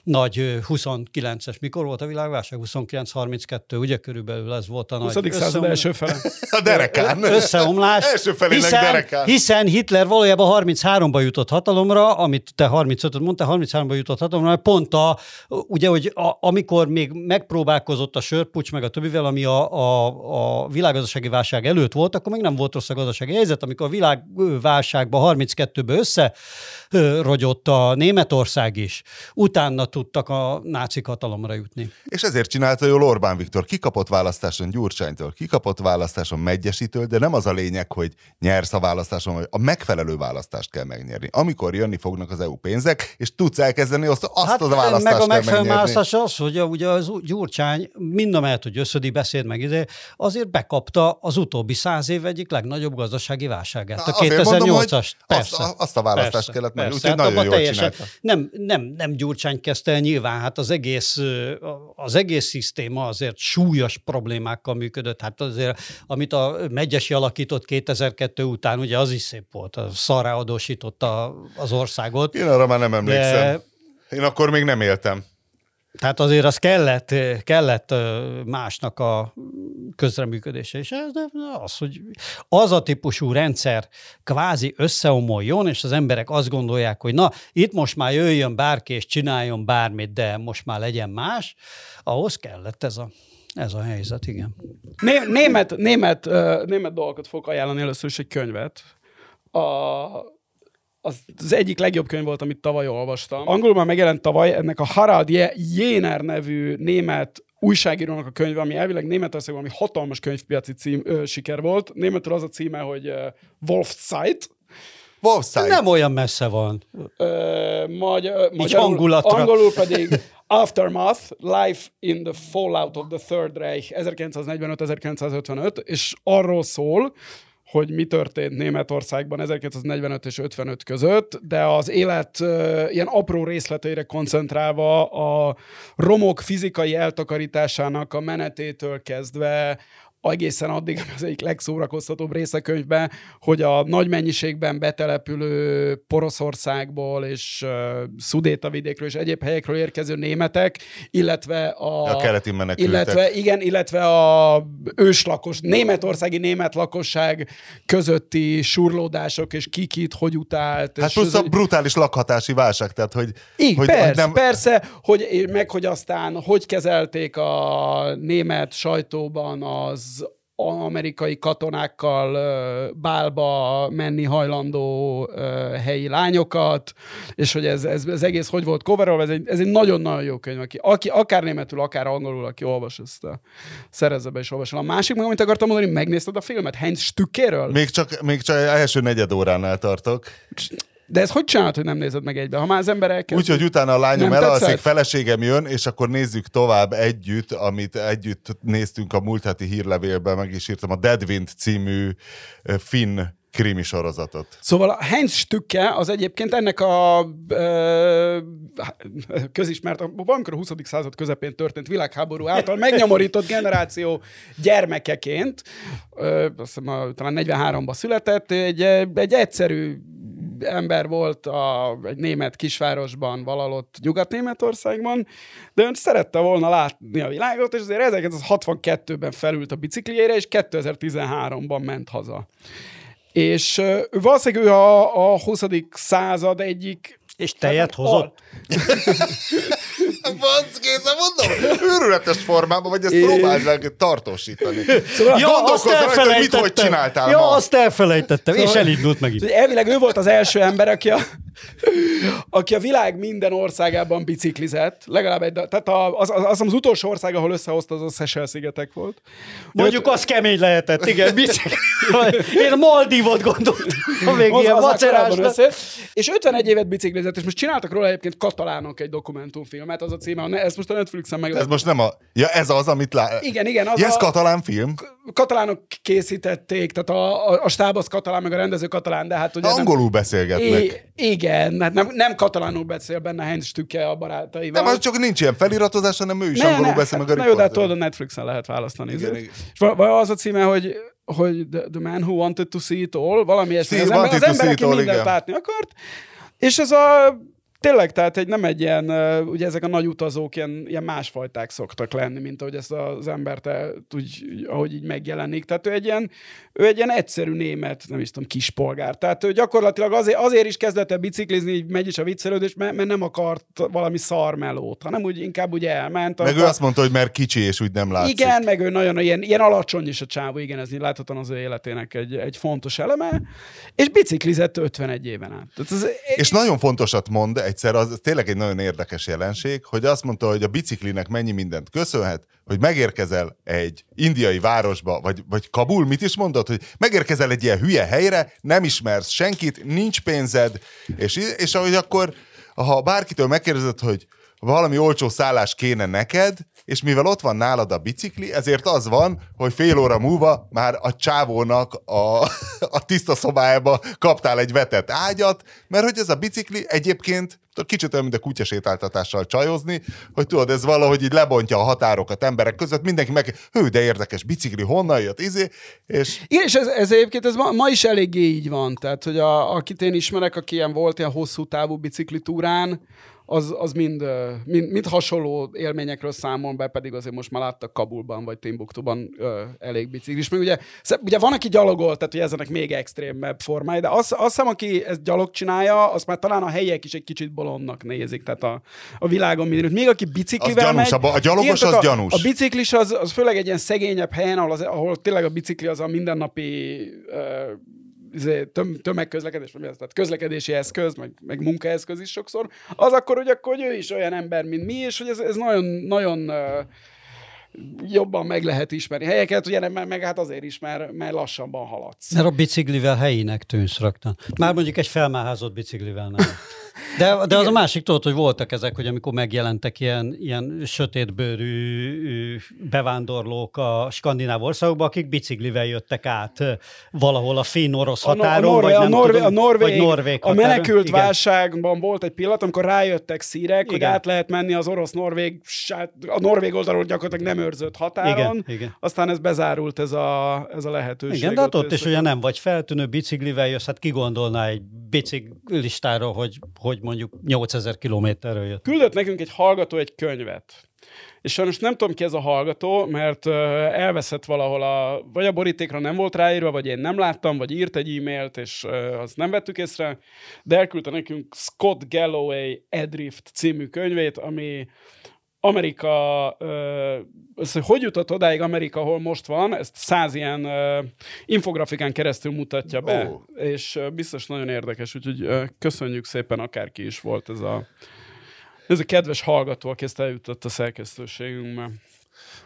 nagy 29-es, mikor volt a világválság? 29-32, ugye körülbelül ez volt a nagy... 20. század első fele. A derekán. Összeomlás. első felének hiszen, derekán. Hiszen Hitler valójában 33-ba jutott hatalomra, amit te 35-öt mondtál, 33-ba jutott hatalomra, pont a, ugye, hogy a, amikor még megpróbálkozott a sörpucs, meg a többivel, ami a, a, a világgazdasági válság előtt volt, akkor még nem volt rossz a gazdasági helyzet, amikor a világválságban 32-ben összerogyott a Németország is, utána tudtak a nácik hatalomra jutni. És ezért csinálta jól Orbán Viktor. Kikapott választáson Gyurcsánytól, kikapott választáson Megyesitől, de nem az a lényeg, hogy nyersz a választáson, vagy a megfelelő választást kell megnyerni. Amikor jönni fognak az EU pénzek, és tudsz elkezdeni azt, azt hát, az a választást meg a megfelelő választás az, hogy a, ugye az Gyurcsány mind a mellett, hogy összödi beszéd meg ide, azért bekapta az utóbbi száz év egyik legnagyobb gazdasági válságát. Na, a 2008-as. Persze. Azt, azt a választást persze, kellett meg, úgyhogy hát nagyon jól teljesen, nem, nem, nem Gyurcsány kezdte el nyilván, hát az egész, az egész szisztéma azért súlyos problémákkal működött. Hát azért, amit a Megyesi alakított 2002 után, ugye az is szép volt, a szarrá adósította az országot. Én arra már nem emlékszem. De... Én akkor még nem éltem. Tehát azért az kellett, kellett másnak a közreműködése, és ez az, hogy az a típusú rendszer kvázi összeomoljon, és az emberek azt gondolják, hogy na, itt most már jöjjön bárki, és csináljon bármit, de most már legyen más, ahhoz kellett ez a ez a helyzet, igen. Né, német, német, német dolgokat fogok ajánlani először is egy könyvet. A, az, az egyik legjobb könyv volt, amit tavaly olvastam. Angolul már megjelent tavaly, ennek a Harald Jéner nevű német újságírónak a könyve, ami elvileg Németországban ami hatalmas könyvpiaci cím, ö, siker volt. Németül az a címe, hogy uh, Wolfszeit. Wolfszeit. Nem olyan messze van. Ö, magy, magyarul, angolul pedig Aftermath, Life in the Fallout of the Third Reich 1945-1955, és arról szól, hogy mi történt Németországban 1945 és 55 között, de az élet uh, ilyen apró részleteire koncentrálva a romok fizikai eltakarításának a menetétől kezdve egészen addig az egyik legszórakoztatóbb része könyvben, hogy a nagy mennyiségben betelepülő Poroszországból és uh, Szudéta vidékről és egyéb helyekről érkező németek, illetve a... A keleti menekültek. Illetve, igen, illetve a őslakos, németországi német lakosság közötti surlódások, és kikit hogy utált. Hát és plusz a brutális lakhatási válság, tehát hogy... Igen, hogy persze, nem... persze, hogy, meg hogy aztán hogy kezelték a német sajtóban az amerikai katonákkal bálba menni hajlandó helyi lányokat, és hogy ez, ez, ez egész hogy volt coverolva, ez egy, ez egy nagyon-nagyon jó könyv. Aki, aki akár németül, akár angolul, aki olvas ezt, a, szerezze be és olvasol. A másik, meg amit akartam mondani, megnézted a filmet Heinz Stückéről? Még csak, még csak első negyed óránál tartok. De ez hogy csinálod, hogy nem nézed meg egybe? Ha már az ember elkezd... Úgyhogy utána a lányom elalszik, feleségem jön, és akkor nézzük tovább együtt, amit együtt néztünk a múlt heti hírlevélben, meg is írtam a Deadwind című finn krimi sorozatot. Szóval a Heinz Stücke az egyébként ennek a ö, közismert, valamikor a 20. század közepén történt világháború által megnyomorított generáció gyermekeként, ö, azt hiszem, a, talán 43-ban született, egy, egy egyszerű ember volt a, egy német kisvárosban, valalott Nyugat-Németországban, de ön szerette volna látni a világot, és azért 1962-ben felült a bicikliére, és 2013-ban ment haza. És ő valószínűleg ő a, a 20. század egyik és tejet hozott? Banckész, mondom, őrületes formában, vagy ezt próbáld meg tartósítani. Szóval ja, azt rajta, hogy mit, hogy csináltál Ja, ma. azt elfelejtettem, szóval, és elindult megint. Elvileg ő volt az első ember, aki a, [LAUGHS] aki a világ minden országában biciklizett, legalább egy, tehát a, az, az, az, az utolsó ország, ahol összehozta, az a Seychelles-szigetek volt. Mondjuk az kemény lehetett, igen, [LAUGHS] bicikli. Én Maldívot gondoltam, még az, ilyen macerásra. És 51 évet biciklizett, és most csináltak róla egyébként katalánok egy dokumentumfilmet, az a címe, ez most a Netflixen meg. Ez most nem a, ja ez az, amit lá... Igen, igen. Az ja, ez a... katalán film? Katalánok készítették, tehát a, a, a stáb az katalán, meg a rendező katalán, de hát ugye... Angolul nem... beszélgetnek. É, igen, hát nem, nem katalánul beszél benne Heinz Stücke a barátaival. Nem, csak nincs ilyen feliratozás, hanem ő is ne, angolul ne, beszél, meg a Na jó, de hát tudod, a Netflixen lehet választani. Igen, igen. És az a címe, hogy hogy the, the Man Who Wanted to See It All, valami ezt az ember, az ember, aki mindent igen. látni akart, és ez a tényleg, tehát egy, nem egy ilyen, ugye ezek a nagy utazók ilyen, ilyen másfajták szoktak lenni, mint ahogy ezt az embert, úgy, ahogy így megjelenik. Tehát ő egy ilyen, ő egy ilyen egyszerű német, nem is tudom, kispolgár. Tehát ő gyakorlatilag azért, azért is kezdett el biciklizni, így megy is a viccelődés, mert, mert nem akart valami szarmelót, hanem úgy inkább úgy elment. Meg akar... ő azt mondta, hogy mert kicsi, és úgy nem látszik. Igen, meg ő nagyon ilyen, ilyen alacsony is a csávó, igen, ez láthatóan az ő életének egy, egy fontos eleme, és biciklizett 51 éven át. Tehát ez, és nagyon fontosat mond, egyszer, az tényleg egy nagyon érdekes jelenség, hogy azt mondta, hogy a biciklinek mennyi mindent köszönhet, hogy megérkezel egy indiai városba, vagy, vagy Kabul, mit is mondott, hogy megérkezel egy ilyen hülye helyre, nem ismersz senkit, nincs pénzed, és, és ahogy akkor, ha bárkitől megkérdezed, hogy valami olcsó szállás kéne neked, és mivel ott van nálad a bicikli, ezért az van, hogy fél óra múlva már a csávónak a, a tiszta szobájába kaptál egy vetett ágyat, mert hogy ez a bicikli egyébként kicsit olyan, mint a kutyasétáltatással csajozni, hogy tudod, ez valahogy így lebontja a határokat emberek között, mindenki meg, hő, de érdekes, bicikli, honnan jött, izé, és... Igen, és ez, ez egyébként ez ma, ma, is eléggé így van, tehát, hogy a, akit én ismerek, aki ilyen volt ilyen hosszú távú biciklitúrán, az, az mind, mind, mind hasonló élményekről számol be, pedig azért most már láttak Kabulban vagy Timbuktuban ö, elég biciklis. Még ugye, ugye van, aki gyalogol, tehát hogy ezenek még extrémebb formái, de azt, azt hiszem, aki ezt gyalog csinálja, azt már talán a helyek is egy kicsit bolondnak nézik, tehát a, a világon mindenütt. Még aki biciklivel az gyanús, megy, a gyalogos igen, az a, gyanús. A biciklis az, az főleg egy ilyen szegényebb helyen, ahol, az, ahol tényleg a bicikli az a mindennapi ö, töm, tömegközlekedés, vagy ez, tehát közlekedési eszköz, meg, meg munkaeszköz is sokszor, az akkor, hogy akkor hogy ő is olyan ember, mint mi, és hogy ez, ez nagyon, nagyon uh, jobban meg lehet ismerni helyeket, ugye nem, meg hát azért is, mert, mert lassabban haladsz. Mert a biciklivel helyinek tűnsz rögtön. Már mondjuk egy felmáházott biciklivel nem. [LAUGHS] De, de az a másik tudod, hogy voltak ezek, hogy amikor megjelentek ilyen, ilyen sötétbőrű bevándorlók a skandináv országokba, akik biciklivel jöttek át valahol a finn-orosz határon, a, Norvé, vagy a Norvé, tudom, a Norvég, vagy Norvég A menekült igen. válságban volt egy pillanat, amikor rájöttek szírek, igen. hogy át lehet menni az orosz-norvég, a norvég oldalról gyakorlatilag nem őrzött határon. Igen, igen. Aztán ez bezárult ez a, ez a lehetőség. Igen, de ott, ott is ugye nem vagy feltűnő biciklivel jössz, hát ki gondolná egy biciklistáról, hogy hogy mondjuk 8000 kilométerről jött. Küldött nekünk egy hallgató egy könyvet. És sajnos nem tudom ki ez a hallgató, mert elveszett valahol a, vagy a borítékra nem volt ráírva, vagy én nem láttam, vagy írt egy e-mailt, és azt nem vettük észre, de elküldte nekünk Scott Galloway Adrift című könyvét, ami Amerika, ez, hogy jutott odáig Amerika, ahol most van, ezt száz ilyen infografikán keresztül mutatja be, oh. és biztos nagyon érdekes, úgyhogy köszönjük szépen, akárki is volt ez a, ez a kedves hallgató, aki ezt eljutott a szerkesztőségünkbe.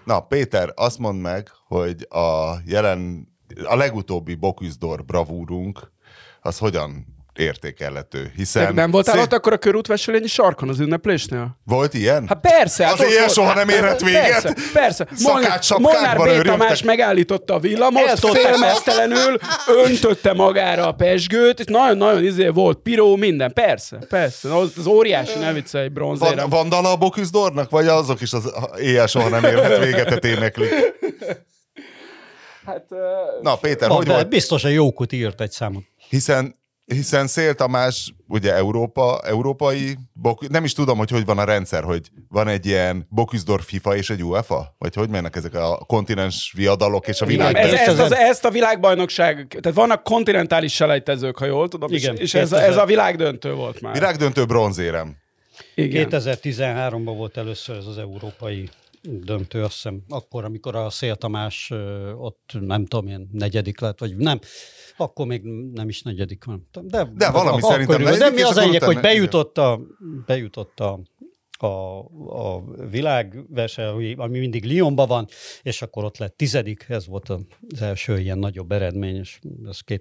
Na, Péter, azt mondd meg, hogy a jelen, a legutóbbi Boküzdor bravúrunk, az hogyan értékelhető, hiszen... Nem voltál szé... ott akkor a körútvesülényi sarkon az ünneplésnél? Volt ilyen? Hát persze. Hát az ilyen soha nem érhet véget. Persze, persze. Szakát Molnár B. Tamás megállította a villamost, félmeztelenül öntötte magára a pesgőt, és nagyon-nagyon izé volt piró, minden. Persze, persze. Az, az óriási, ne viccelj, bronzéra. Van, van dala a Boküzdornak, vagy azok is az éjjel soha nem érhet véget éneklik? Hát. Na, Péter, hogy volt? Biztosan jókot írt egy számot. Hiszen hiszen Szél Tamás, ugye Európa, európai, bok, nem is tudom, hogy hogy van a rendszer, hogy van egy ilyen Boküzdor FIFA és egy UEFA? Vagy hogy mennek ezek a kontinens viadalok és a világ? Ez, ezt, az, ezt a világbajnokság, tehát vannak kontinentális selejtezők, ha jól tudom, Igen, és, és ez, ez a világdöntő volt már. Világdöntő bronzérem. Igen. 2013-ban volt először ez az európai döntő, azt hiszem, akkor, amikor a Szél Tamás ott nem tudom én, negyedik lett, vagy nem, akkor még nem is negyedik van. De, de valami akkor, szerintem akkor, De mi az egyik, hogy bejutott a, bejutott a a, a világverseny, ami mindig Lyonban van, és akkor ott lett tizedik, ez volt az első ilyen nagyobb eredmény, és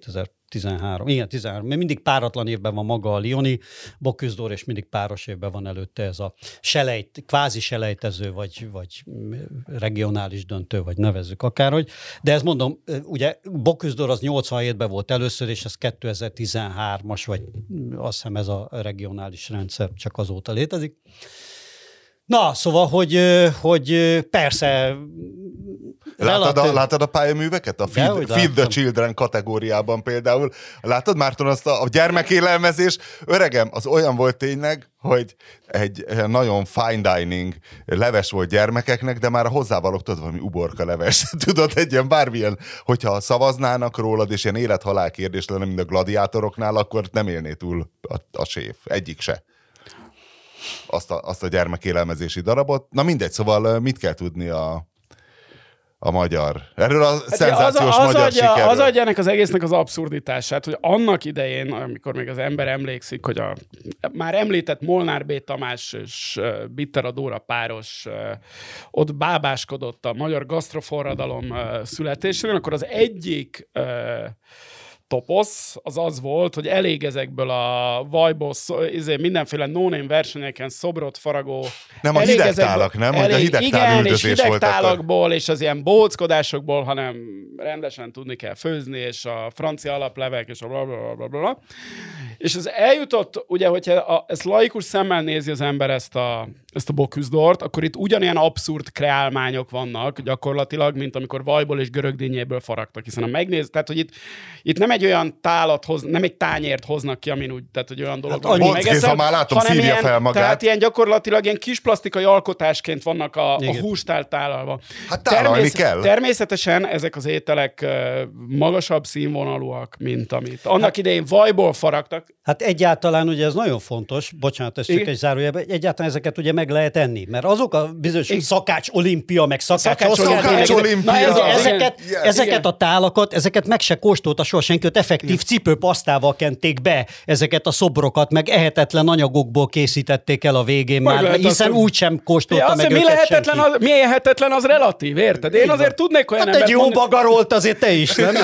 ez 2013, igen, 13, mert mindig páratlan évben van maga a Lioni boküzdor, és mindig páros évben van előtte ez a selejt, kvázi selejtező, vagy, vagy regionális döntő, vagy nevezzük akárhogy. De ez mondom, ugye boküzdor az 87-ben volt először, és ez 2013-as, vagy azt hiszem ez a regionális rendszer csak azóta létezik. Na, szóval, hogy, hogy persze... Látod a, látod a pályaműveket? A Feed, Feed the Children kategóriában például. Látod, Márton, azt a, a gyermekélelmezés? Öregem, az olyan volt tényleg, hogy egy nagyon fine dining leves volt gyermekeknek, de már hozzávalók, tudod, valami uborka leves. [LAUGHS] tudod, egy ilyen bármilyen, hogyha szavaznának rólad, és ilyen élet-halál kérdés lenne, mint a gladiátoroknál, akkor nem élné túl a, a séf. Egyik se azt a, azt a gyermekélelmezési darabot. Na mindegy, szóval mit kell tudni a, a magyar. Erről a hát szenzációs az, az magyar adja, sikerről. Az adja ennek az egésznek az abszurditását, hogy annak idején, amikor még az ember emlékszik, hogy a már említett Molnár B. Tamás és Bitter Dóra páros ott bábáskodott a magyar gasztroforradalom uh, születésén, akkor az egyik toposz, az az volt, hogy elég ezekből a vajból, izé, mindenféle no versenyeken szobrot faragó. Nem a hidegtálak, nem? Elég, a hidegtál igen, és hidegtálakból, és az ilyen bóckodásokból, hanem rendesen tudni kell főzni, és a francia alaplevek, és a blablabla. És ez eljutott, ugye, hogyha a, ezt laikus szemmel nézi az ember ezt a, ezt a boküzdort, akkor itt ugyanilyen abszurd kreálmányok vannak gyakorlatilag, mint amikor vajból és görögdényéből faragtak, hiszen a megnéz, tehát hogy itt, itt nem egy olyan tálat hoz, nem egy tányért hoznak ki, amin úgy, tehát hogy olyan dolog, hát, amit megeszem, már látom, hanem ilyen, fel magát. Tehát ilyen gyakorlatilag ilyen kis plastikai alkotásként vannak a, a hústál tálalva. Hát Természet, kell. Természetesen ezek az ételek magasabb színvonalúak, mint amit annak hát, idején vajból faragtak. Hát egyáltalán ugye ez nagyon fontos, bocsánat, ez csak Igen. egy zárójelben, egyáltalán ezeket ugye meg lehet enni, mert azok a bizonyos Igen. szakács olimpia, meg szakács, szakács, szakács olimpia. Na, ez, ezeket, Igen. ezeket a tálakat, ezeket meg se kóstolta soha senki, ott effektív cipőpasztával kenték be ezeket a szobrokat, meg ehetetlen anyagokból készítették el a végén meg már, hiszen úgy úgysem kóstolta ja, meg mi lehetetlen az, mi ehetetlen az relatív, érted? Én azért tudnék olyan hát egy jó bagarolt azért te is, nem?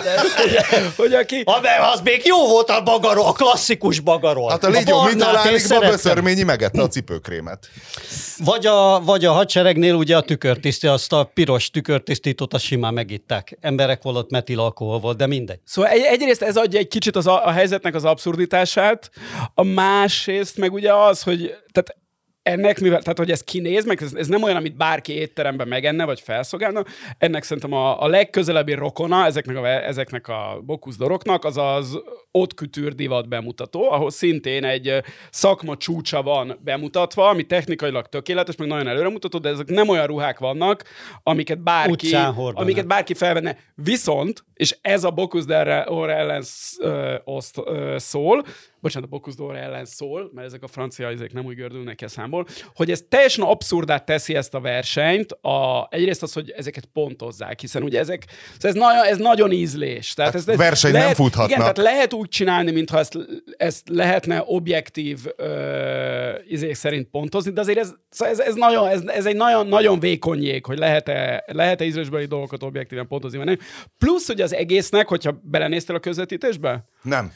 hogy [LAUGHS] aki... Ha, az még jó volt a bagarol, a klasszikus bagarol. Hát a légyó mindalánikba Böszörményi megette a cipőkrémet. Vagy a, vagy a hadseregnél ugye a tükörtisztí, azt a piros tükörtisztítót azt simán megitták. Emberek volt, metil alkohol volt, de mindegy. Szóval egy, egyrészt ez adja egy kicsit az a, a helyzetnek az abszurditását, a másrészt meg ugye az, hogy tehát ennek, mivel, tehát hogy ez kinéz, meg ez, ez nem olyan, amit bárki étteremben megenne, vagy felszolgálna, ennek szerintem a, a legközelebbi rokona ezeknek a, ezeknek a bokuszdoroknak az az ott kütűr divat bemutató, ahol szintén egy szakma csúcsa van bemutatva, ami technikailag tökéletes, meg nagyon előremutató, de ezek nem olyan ruhák vannak, amiket bárki, amiket bárki felvenne. Viszont, és ez a Bocuse ellen szól, bocsánat, a Bocuse ellen szól, mert ezek a francia izék nem úgy gördülnek ki a számból, hogy ez teljesen abszurdát teszi ezt a versenyt, a, egyrészt az, hogy ezeket pontozzák, hiszen ugye ezek, ez, nagyon, ez nagyon ízlés. Tehát hát ez, verseny lehet, nem futhatna. Igen, tehát lehet úgy csinálni, mintha ezt, ezt lehetne objektív ö, izék szerint pontozni, de azért ez, ez, ez, nagyon, ez, ez egy nagyon, nagyon vékony jég, hogy lehet-e, lehet-e ízlésbeli dolgokat objektíven pontozni, vagy nem. Plusz, hogy az egésznek, hogyha belenéztél a közvetítésbe? Nem.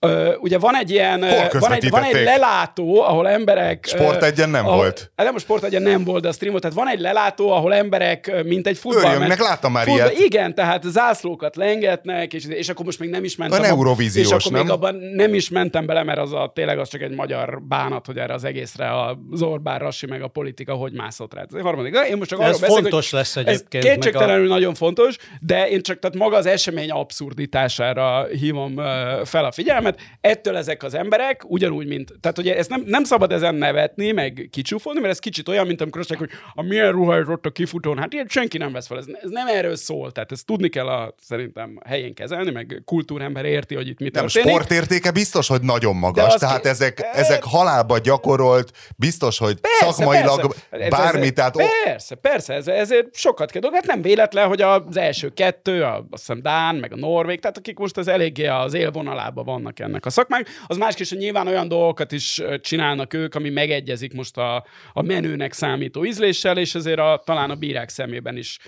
Ö, ugye van egy ilyen, van egy, van egy lelátó, ahol emberek... Sport egyen nem ahol, volt. Hát nem a sport egyen nem volt, de a streamot, tehát van egy lelátó, ahol emberek, mint egy futball... Örjöngnek, láttam már futball, ilyet. Igen, tehát zászlókat lengetnek, és, és akkor most még nem is mentem... A Eurovíziós, És akkor nem? még abban nem is mentem bele, mert az a, tényleg az csak egy magyar bánat, hogy erre az egészre a Zorbár Rassi meg a politika hogy mászott rá. Ez egy harmadik. Én most csak ez arról beszélek, fontos hogy lesz egyébként. Ez kétségtelenül a... nagyon fontos, de én csak tehát maga az esemény abszurditására hívom fel a figyelmet. Ettől ezek az emberek, ugyanúgy, mint... Tehát ugye ezt nem, nem szabad ezen nevetni, meg kicsúfolni, mert ez kicsit olyan, mint amikor azt mondják, hogy a milyen is ott a kifutón. Hát ilyet senki nem vesz fel. Ez, ez nem erről szól. Tehát ezt tudni kell a, szerintem helyén kezelni, meg kultúrember érti, hogy itt mit nem, történik. sportértéke biztos, hogy nagyon magas. Tehát ki... ezek, e... ezek halálba gyakorolt, biztos, hogy persze, szakmailag persze. bármi. Ez, tehát... Persze, persze, ez, ezért sokat kell dolgozni. Hát nem véletlen, hogy az első kettő, a, azt hiszem Dán, meg a Norvég, tehát akik most az eléggé az élvonalában vannak ennek a szakmák, az más is, hogy nyilván olyan dolgokat is csinálnak ők, ami megegyezik most a, a menőnek számító ízléssel, és ezért a, talán a bírák szemében is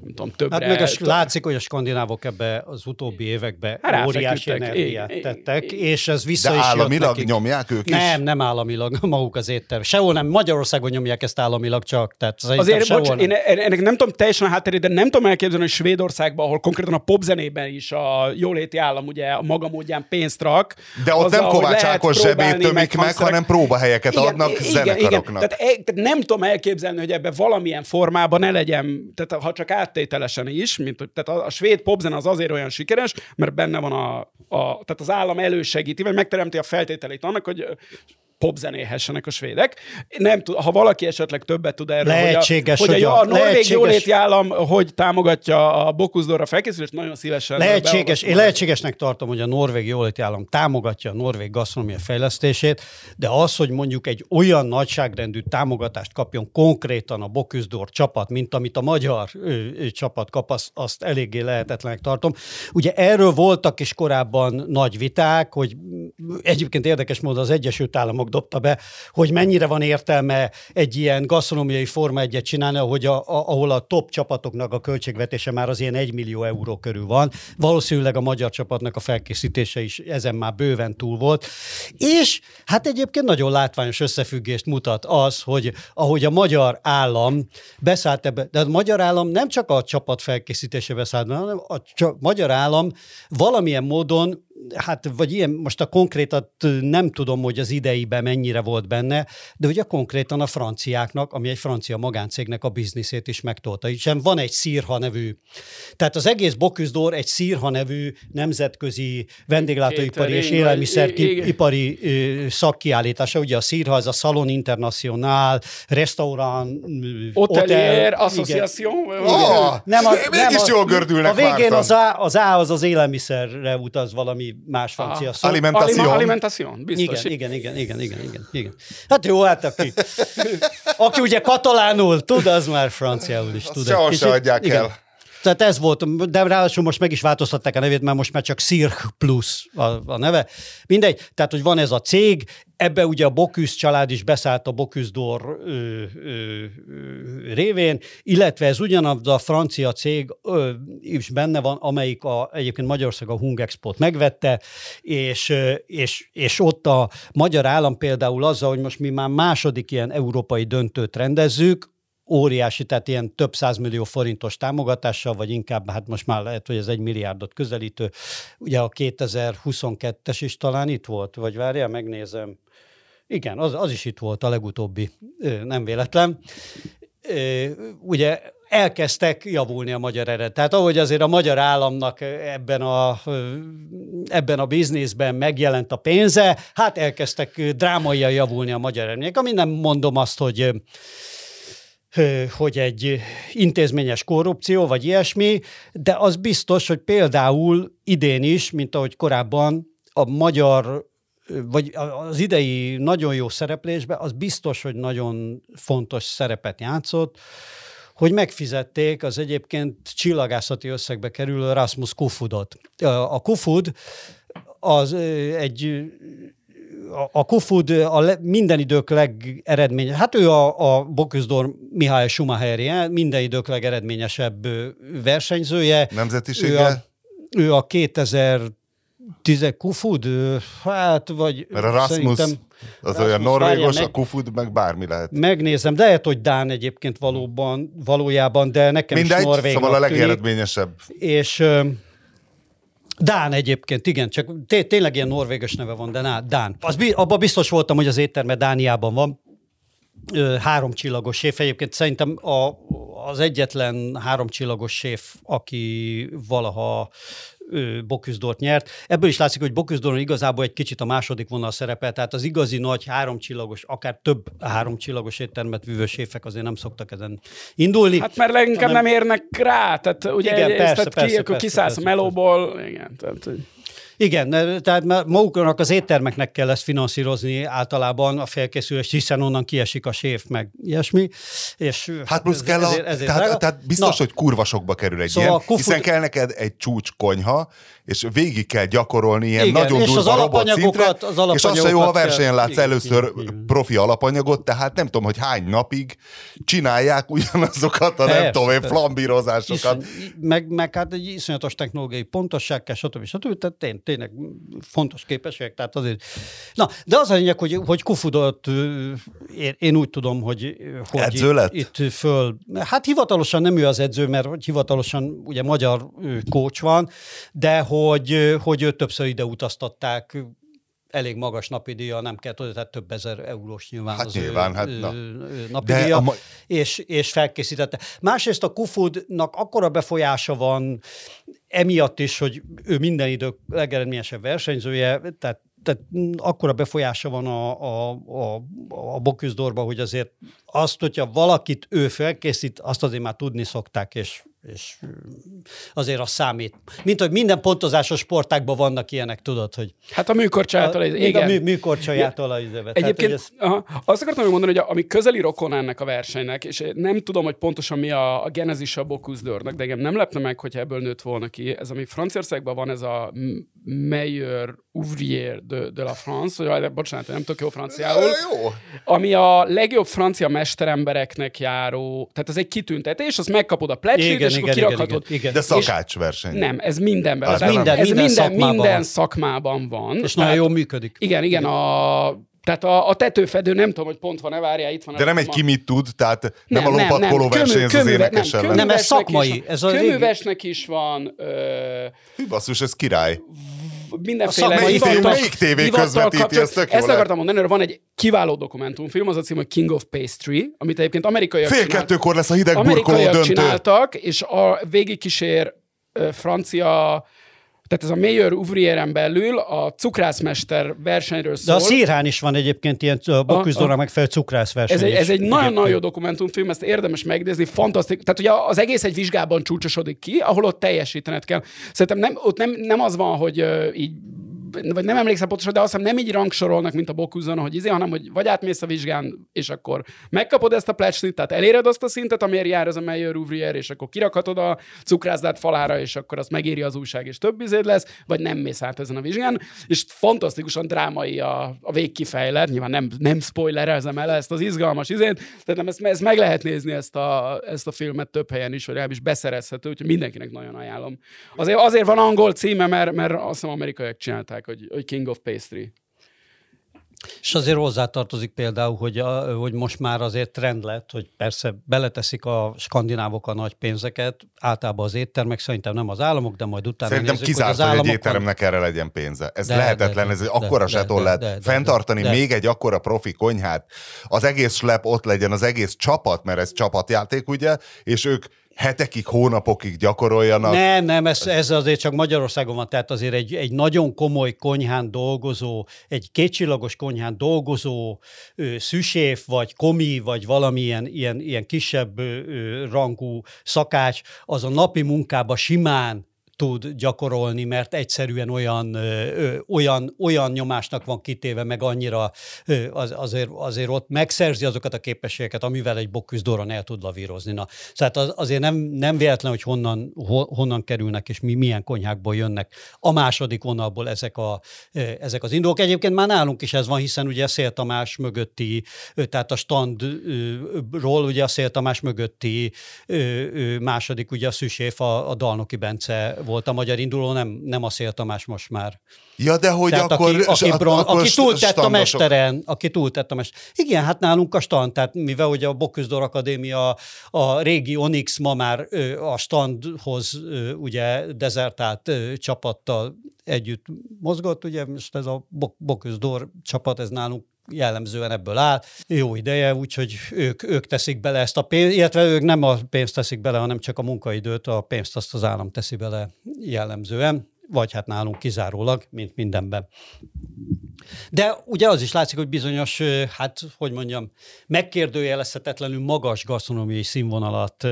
nem tudom, többre. Hát meg a, látszik, hogy a skandinávok ebbe az utóbbi években hát óriási energiát é, tettek, é, és ez vissza de is államilag nyomják ők is? Nem, nem államilag, [LAUGHS] maguk az étterm. Sehol nem, Magyarországon nyomják ezt államilag csak. Tehát az Azért, bocs, nem. én ennek nem tudom teljesen a hátterét, de nem tudom elképzelni, hogy Svédországban, ahol konkrétan a popzenében is a jóléti állam ugye a maga módján pénzt rak. De ott nem Kovács Ákos zsebét tömik meg, meg, hanem próbahelyeket igen, adnak igen, zenekaroknak. Igen. Tehát, e- tehát nem tudom elképzelni, hogy ebbe valamilyen formában ne legyen, tehát ha csak áttételesen is, mint, tehát a, a svéd popzene az azért olyan sikeres, mert benne van a, a tehát az állam elősegíti, vagy megteremti a feltételeit annak, hogy popzenéhessenek a svédek. Nem tud, ha valaki esetleg többet tud erről, lehetséges, hogy a, hogy a, a norvég jóléti állam hogy támogatja a Bokuszdorra felkészülést, nagyon szívesen. Lehetséges, én lehetségesnek tartom, hogy a norvég jóléti állam támogatja a norvég gasztronómia fejlesztését, de az, hogy mondjuk egy olyan nagyságrendű támogatást kapjon konkrétan a Bokuszdor csapat, mint amit a magyar ő, ő, csapat kap, azt, azt eléggé lehetetlenek tartom. Ugye erről voltak is korábban nagy viták, hogy egyébként érdekes módon az Egyesült Államok Államok dobta be, hogy mennyire van értelme egy ilyen gasztronómiai forma egyet csinálni, ahogy a, a, ahol a top csapatoknak a költségvetése már az ilyen 1 millió euró körül van. Valószínűleg a magyar csapatnak a felkészítése is ezen már bőven túl volt. És hát egyébként nagyon látványos összefüggést mutat az, hogy ahogy a magyar állam beszállt ebbe, de a magyar állam nem csak a csapat felkészítésébe szállt, hanem a magyar állam valamilyen módon hát vagy ilyen, most a konkrétat nem tudom, hogy az ideiben mennyire volt benne, de ugye konkrétan a franciáknak, ami egy francia magáncégnek a bizniszét is megtolta. Hiszen van egy Szírha nevű, tehát az egész Bocuse egy Szírha nevű nemzetközi vendéglátóipari és élelmiszeripari szakkiállítása. Ugye a Szírha, az a Salon International, Restaurant, Hotelier Association. Oh, nem a, nem a, jól gördülnek A végén az A, az A az az élelmiszerre utaz valami más francia szó. Alimentation. Alimentation, biztos. Igen, igen, igen, igen, igen, igen. Hát jó, hát aki, aki ugye katalánul tud, az már franciául is tud. Azt se adják igen. el. Tehát ez volt, de ráadásul most meg is változtatták a nevét, mert most már csak Cirque Plus a, a neve. Mindegy, tehát hogy van ez a cég, ebbe ugye a Boküsz család is beszállt a Boküsz Dor ö, ö, ö, révén, illetve ez ugyanaz a francia cég ö, is benne van, amelyik a, egyébként Magyarország a Hung Export megvette, és, és, és ott a magyar állam például azzal, hogy most mi már második ilyen európai döntőt rendezzük, óriási, tehát ilyen több millió forintos támogatással, vagy inkább, hát most már lehet, hogy ez egy milliárdot közelítő. Ugye a 2022-es is talán itt volt, vagy várjál, megnézem. Igen, az, az is itt volt a legutóbbi, nem véletlen. Ugye elkezdtek javulni a magyar ered. Tehát ahogy azért a magyar államnak ebben a, ebben a bizniszben megjelent a pénze, hát elkezdtek drámaian javulni a magyar eredmények, ami nem mondom azt, hogy hogy egy intézményes korrupció, vagy ilyesmi, de az biztos, hogy például idén is, mint ahogy korábban a magyar vagy az idei nagyon jó szereplésben, az biztos, hogy nagyon fontos szerepet játszott, hogy megfizették az egyébként csillagászati összegbe kerülő Rasmus Kufudot. A Kufud az egy a Kufud a le, minden idők legeredményesebb, hát ő a, a Bocuse Mihály Schumacher minden idők legeredményesebb versenyzője. Nemzetisége? Ő a, ő a 2000 Tize Kufud? Hát, vagy Mert a Rasmus az Rasmus, olyan norvégos, a Kufud meg bármi lehet. Megnézem, de lehet, hogy Dán egyébként valóban, valójában, de nekem Mindegy, is norvég. szóval a legeredményesebb. És Dán egyébként, igen, csak té- tényleg ilyen norvégos neve van, de ná, Dán. Az, abban biztos voltam, hogy az étterme Dániában van. Három csillagos séf. Egyébként szerintem a, az egyetlen három csillagos séf, aki valaha Boküzdort nyert. Ebből is látszik, hogy Boküzdoron igazából egy kicsit a második vonal szerepel, tehát az igazi nagy háromcsillagos, akár több háromcsillagos éttermet vívő séfek azért nem szoktak ezen indulni. Hát mert leginkább hanem... nem érnek rá, tehát ugye igen, persze, tehát persze, ki, persze, kiszállsz persze, a melóból, igen, tehát hogy... Igen, tehát maguknak az éttermeknek kell ezt finanszírozni általában a felkészülést, hiszen onnan kiesik a séf, meg ilyesmi. És hát plusz kell a, ezért, ezért tehát, tehát biztos, Na, hogy kurva sokba kerül egy szóval ilyen, kufut... hiszen kell neked egy csúcs konyha, és végig kell gyakorolni ilyen Igen, nagyon durva robot szintre, az és az se jó, ha versenyen látsz igen, először igen, profi alapanyagot, tehát nem tudom, hogy hány napig csinálják ugyanazokat a Persze, nem tudom, flambírozásokat. meg, meg hát egy iszonyatos technológiai pontosság kell, stb. stb. Tehát tény, tényleg fontos képességek, tehát azért. Na, de az a lényeg, hogy, hogy Kufudot én, én úgy tudom, hogy, hogy edző lett? Itt, itt föl, hát hivatalosan nem ő az edző, mert hivatalosan ugye magyar kócs van, de hogy hogy, hogy őt többször ide utaztatták, elég magas napi díja, nem kell tudni, tehát több ezer eurós nyilván hát az nyilván, ő, hát, na. napi De díja, a ma... és, és felkészítette. Másrészt a Kufudnak akkora befolyása van, emiatt is, hogy ő minden idők legeredményesebb versenyzője, tehát tehát akkora befolyása van a, a, a, a Boküzdorba, hogy azért azt, hogyha valakit ő felkészít, azt azért már tudni szokták, és és azért az számít. Mint hogy minden pontozásos sportákban vannak ilyenek, tudod, hogy... Hát a műkorcsajától, a, igen. A mű, műkorcsajától az évet. Egyébként ez... aha, azt akartam mondani, hogy ami közeli rokon ennek a versenynek, és nem tudom, hogy pontosan mi a, a genezis a Bocuse de engem nem lepne meg, hogyha ebből nőtt volna ki. Ez, ami Franciaországban van, ez a Meilleur Ouvrier de, de la France, vagy bocsánat, nem tudok jó franciául. Jó. Ami a legjobb francia mesterembereknek járó, tehát ez egy kitüntetés, azt megkapod a plecsét, és igen, akkor kirakhatod. Igen, igen. De szakács verseny. Nem, ez mindenben. Ez minden, ez minden, minden, szakmában, minden van. szakmában van. És nagyon jól működik. Igen, igen, a tehát a, a tetőfedő, nem tudom, hogy pont van-e, várjál, itt van. De nem egy ki mit tud, tehát nem, nem a lopatkoló verseny ez az énekes nem, ellen. Nem, ez szakmai. Ez a köművesnek is van. Ö... Hű, basszus, ez király mindenféle a melyik, hivatal, melyik tévé közvetíti, ezt tök Ezt akartam mondani, hogy van egy kiváló dokumentumfilm, az a cím, hogy King of Pastry, amit egyébként amerikaiak Fél kettőkor lesz a hideg burkoló döntő. csináltak, és a végigkísér francia tehát ez a Mayor Ouvrieren belül a cukrászmester versenyről szól. De a Szírhán is van egyébként ilyen Boküzdóra megfelelő cukrászverseny. Ez egy, ez egy nagyon-nagyon jó dokumentumfilm, ezt érdemes megnézni, fantasztikus. Tehát ugye az egész egy vizsgában csúcsosodik ki, ahol ott teljesítened kell. Szerintem nem, ott nem, nem az van, hogy így vagy nem emlékszem pontosan, de azt hiszem nem így rangsorolnak, mint a Bokuzon, hogy izé, hanem hogy vagy átmész a vizsgán, és akkor megkapod ezt a plecsnit, tehát eléred azt a szintet, amiért jár ez a Meyer Ouvrier, és akkor kirakhatod a cukrászdát falára, és akkor azt megéri az újság, és több izéd lesz, vagy nem mész át ezen a vizsgán, és fantasztikusan drámai a, a végkifejlet, nyilván nem, nem spoilerezem el ezt az izgalmas izét, tehát nem, ezt, ezt meg lehet nézni ezt a, ezt a filmet több helyen is, vagy legalábbis beszerezhető, úgyhogy mindenkinek nagyon ajánlom. Azért, azért van angol címe, mert, mert azt hiszem amerikaiak csinálták hogy, hogy King of Pastry. És azért hozzátartozik például, hogy, a, hogy most már azért trend lett, hogy persze beleteszik a skandinávok a nagy pénzeket, általában az éttermek, szerintem nem az államok, de majd utána Szerintem nézzük, kizárt, hogy, hogy egy étteremnek erre legyen pénze. Ez de, lehetetlen, de, ez egy akkora zseton lehet de, de, fenntartani de, még egy akkora profi konyhát. Az egész slep ott legyen, az egész csapat, mert ez csapatjáték, ugye, és ők hetekig, hónapokig gyakoroljanak. Nem, nem, ez, ez azért csak Magyarországon van, tehát azért egy, egy nagyon komoly konyhán dolgozó, egy kétcsillagos konyhán dolgozó ő, szüséf, vagy komi, vagy valamilyen ilyen, ilyen kisebb ő, rangú szakács, az a napi munkába simán tud gyakorolni, mert egyszerűen olyan, olyan, olyan nyomásnak van kitéve, meg annyira az, azért, azért ott megszerzi azokat a képességeket, amivel egy bokküzdóron el tud lavírozni. Na, tehát az, azért nem, nem véletlen, hogy honnan, ho, honnan kerülnek, és mi milyen konyhákból jönnek a második vonalból ezek, a, ezek az indulók. Egyébként már nálunk is ez van, hiszen ugye Szél Tamás mögötti, tehát a standról ugye a Szél Tamás mögötti második, ugye a Szüséf, a, a Dalnoki Bence volt a magyar induló, nem, nem a Szél Tamás most már. Ja, de hogy tehát akkor... Aki, aki, bron, akkor aki túltett a mesteren, aki túltett a mesteren. Igen, hát nálunk a stand, tehát mivel ugye a Boküzdor Akadémia a régi Onyx ma már a standhoz ugye dezertált csapattal együtt mozgott, ugye most ez a Bok- Boküzdor csapat, ez nálunk jellemzően ebből áll. Jó ideje, úgyhogy ők, ők teszik bele ezt a pénzt, illetve ők nem a pénzt teszik bele, hanem csak a munkaidőt, a pénzt azt az állam teszi bele jellemzően, vagy hát nálunk kizárólag, mint mindenben. De ugye az is látszik, hogy bizonyos, hát hogy mondjam, megkérdőjelezhetetlenül magas gasztronómiai színvonalat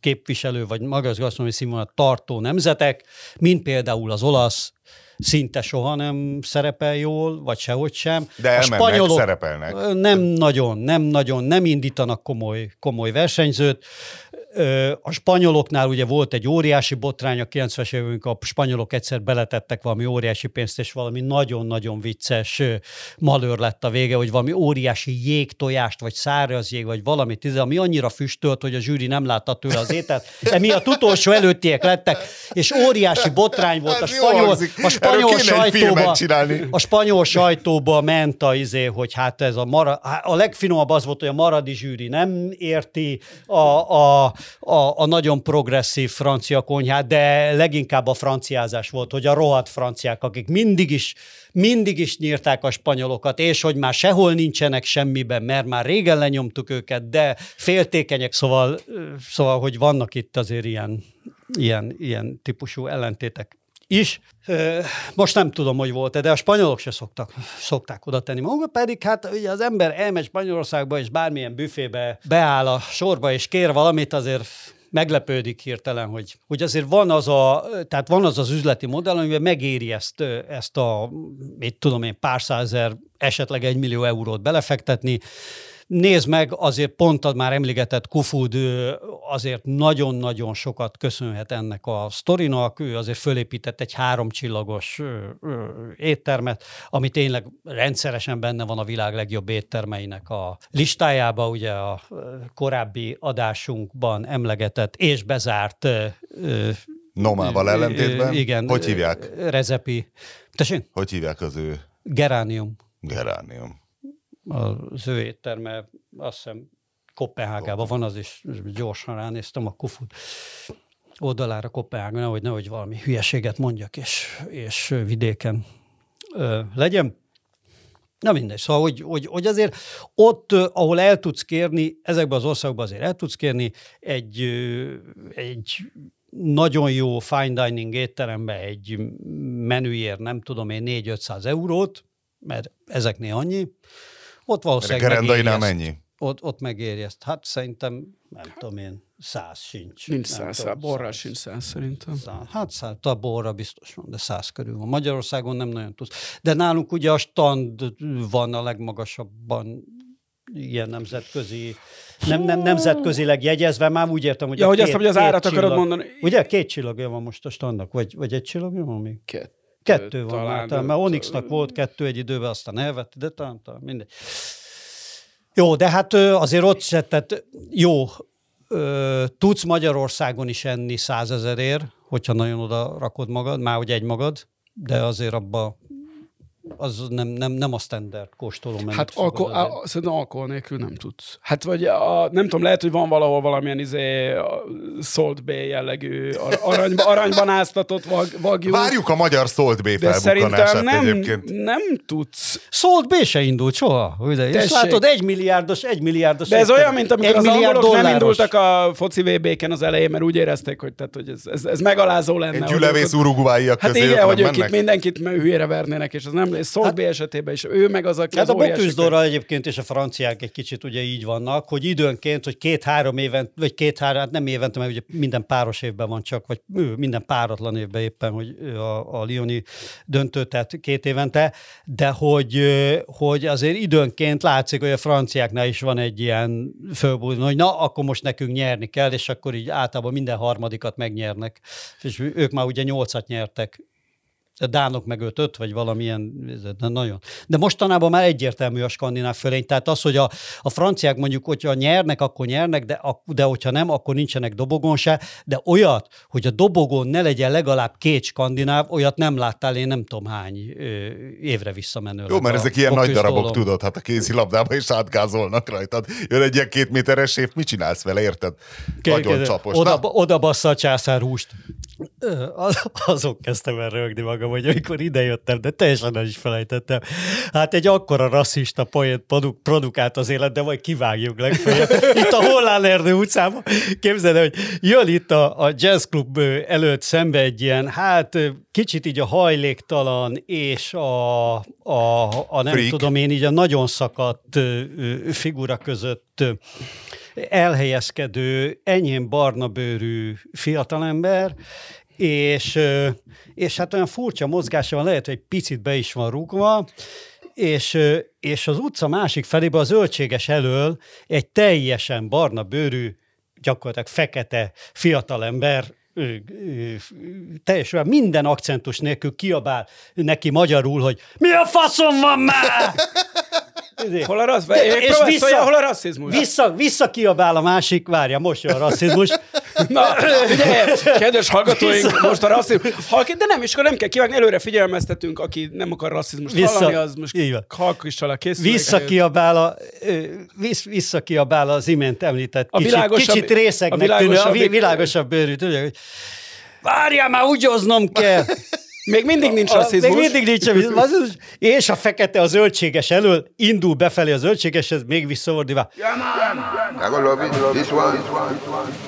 képviselő, vagy magas gasztronómiai színvonalat tartó nemzetek, mint például az olasz, szinte soha nem szerepel jól, vagy sehogy sem. De elmennek, szerepelnek. Ö, Nem nagyon, nem nagyon, nem indítanak komoly, komoly versenyzőt. A spanyoloknál ugye volt egy óriási botrány a 90-es évünk, a spanyolok egyszer beletettek valami óriási pénzt, és valami nagyon-nagyon vicces malőr lett a vége, hogy valami óriási jégtojást, vagy száraz jég, vagy valamit, tíze, ami annyira füstölt, hogy a zsűri nem látta tőle az ételt. Emiatt utolsó előttiek lettek, és óriási botrány volt a spanyol, a spanyol sajtóba, a spanyol sajtóba ment a izé, hogy hát ez a mara, a legfinomabb az volt, hogy a maradi zsűri nem érti a, a, a, a nagyon progresszív francia konyhát, de leginkább a franciázás volt, hogy a rohadt franciák, akik mindig is, mindig is nyírták a spanyolokat, és hogy már sehol nincsenek semmiben, mert már régen lenyomtuk őket, de féltékenyek, szóval, szóval hogy vannak itt azért ilyen, ilyen, ilyen típusú ellentétek is. Most nem tudom, hogy volt-e, de a spanyolok se szoktak, szokták oda tenni magukat, pedig hát ugye az ember elmegy Spanyolországba, és bármilyen büfébe beáll a sorba, és kér valamit, azért meglepődik hirtelen, hogy, hogy azért van az a, tehát van az az üzleti modell, amiben megéri ezt, ezt a, mit tudom én, pár százezer, esetleg egy millió eurót belefektetni, Nézd meg, azért pont a már emlegetett Kufud azért nagyon-nagyon sokat köszönhet ennek a sztorinak. Ő azért fölépített egy háromcsillagos éttermet, ami tényleg rendszeresen benne van a világ legjobb éttermeinek a listájába, ugye a korábbi adásunkban emlegetett és bezárt Nomával ellentétben? igen, Hogy hívják? Rezepi. Tessék? Hogy hívják az ő Geránium geránium? Az ő étterme, azt hiszem Kopenhágában van az is, gyorsan ránéztem a Kufut oldalára Kopenhága, nehogy, nehogy valami hülyeséget mondjak, és, és vidéken ö, legyen. Na mindegy, szóval, hogy, hogy, hogy azért ott, ahol el tudsz kérni, ezekben az országokban azért el tudsz kérni egy, egy nagyon jó fine dining étterembe egy menüért, nem tudom én, 4-500 eurót, mert ezeknél annyi, ott valószínűleg Gerendainál mennyi? Ott, ott megéri ezt. Hát szerintem, nem tudom én, száz sincs. Nincs száz, tudom, száz, borral száz. sincs száz szerintem. Szá- Hát száz, a borra biztos van, de száz körül van. Magyarországon nem nagyon tudsz. De nálunk ugye a stand van a legmagasabban ilyen nemzetközi, nem, nem nemzetközileg jegyezve, már úgy értem, hogy Ja, a hogy két, azt, hogy az árat akarod csillag- mondani. Ugye két csillagja van most a standnak, vagy, vagy egy csillagja van még? Kettő, Kettő van talán, talán, mert Onyxnak volt kettő egy időben, aztán elvette, de talán, talán mindegy. Jó, de hát azért ott se, tehát jó, tudsz Magyarországon is enni százezerért, hogyha nagyon oda rakod magad, már hogy egy magad, de azért abba az nem, nem, nem a standard kóstoló menüt Hát fogod alko- á, szerintem alkohol nélkül nem tudsz. Hát vagy a, nem tudom, lehet, hogy van valahol valamilyen izé, a Salt Bay jellegű ar- aranyba, [LAUGHS] aranyban áztatott vag, vagyú. Várjuk a magyar Salt Bay de szerintem nem, egyébként. nem tudsz. Salt B se indult soha. Ugye? És látod, egy milliárdos, egy milliárdos. De ez étterem. olyan, mint amikor Egy az angolok nem dolláros. indultak a foci VB-ken az elején, mert úgy érezték, hogy, tehát, hogy ez, ez, ez megalázó lenne. Egy gyülevész uruguayiak Hát közé igen, ők hogy nem ők itt mindenkit hülyére vernének, és ez nem, és Szoltbé hát, esetében is ő meg az, aki Hát az a Bocuse egyébként és a franciák egy kicsit ugye így vannak, hogy időnként, hogy két-három éven, vagy két-három, hát nem évente, mert ugye minden páros évben van csak, vagy minden páratlan évben éppen, hogy a, a Lioni döntő, tehát két évente, de hogy, hogy azért időnként látszik, hogy a franciáknál is van egy ilyen fölbúzni, hogy na, akkor most nekünk nyerni kell, és akkor így általában minden harmadikat megnyernek. És ők már ugye nyolcat nyertek a dánok meg ötöt, vagy valamilyen, de nagyon. De mostanában már egyértelmű a skandináv fölény, tehát az, hogy a, a franciák mondjuk, hogyha nyernek, akkor nyernek, de, de hogyha nem, akkor nincsenek dobogon se, de olyat, hogy a dobogon ne legyen legalább két skandináv, olyat nem láttál én nem tudom hány évre visszamenő. Jó, mert ezek ilyen nagy darabok, tudod, hát a kézilabdában is átgázolnak rajtad. Jön egy ilyen két méteres év, mit csinálsz vele, érted? Nagyon csapos. Oda, oda bassza a császár húst. Az, azok kezdtem el rögni magam hogy amikor idejöttem, de teljesen el is felejtettem. Hát egy akkora rasszista poént produ- produkált az élet, de majd kivágjuk legfeljebb. Itt a Hollán Erdő utcában. Képzeld, hogy jön itt a, a jazz klub előtt szembe egy ilyen, hát kicsit így a hajléktalan és a, a, a nem Freak. tudom én, így a nagyon szakadt figura között elhelyezkedő, enyhén barna bőrű fiatalember, és, és hát olyan furcsa mozgása van, lehet, hogy egy picit be is van rúgva, és, és az utca másik felében az zöldséges elől egy teljesen barna bőrű, gyakorlatilag fekete fiatalember teljesen minden akcentus nélkül kiabál neki magyarul, hogy mi a faszom van már? [LAUGHS] Hol a rassz... És vissza, hol a rasszizmus? Vissza, vissza kiabál a másik, várja, most jön a rasszizmus. Na, figyelj, kedves hallgatóink, most a rasszizmus. De nem, és akkor nem kell kivágni, előre figyelmeztetünk, aki nem akar rasszizmust vissza, hallani, az most halkissal a készül. Vissza kiabál, a, vissz, vissza kiabál az imént említett a kicsit, kicsit részegnek a tűnő, a világosabb bőrű, tudja, hogy várjál már, úgyoznom kell. [LAUGHS] Még mindig nincs rasszizmus. Még mindig nincs rasszizmus. És a fekete a zöldséges elől indul befelé a zöldségeshez, még visszavordulva. Yeah, man. Love it. This one.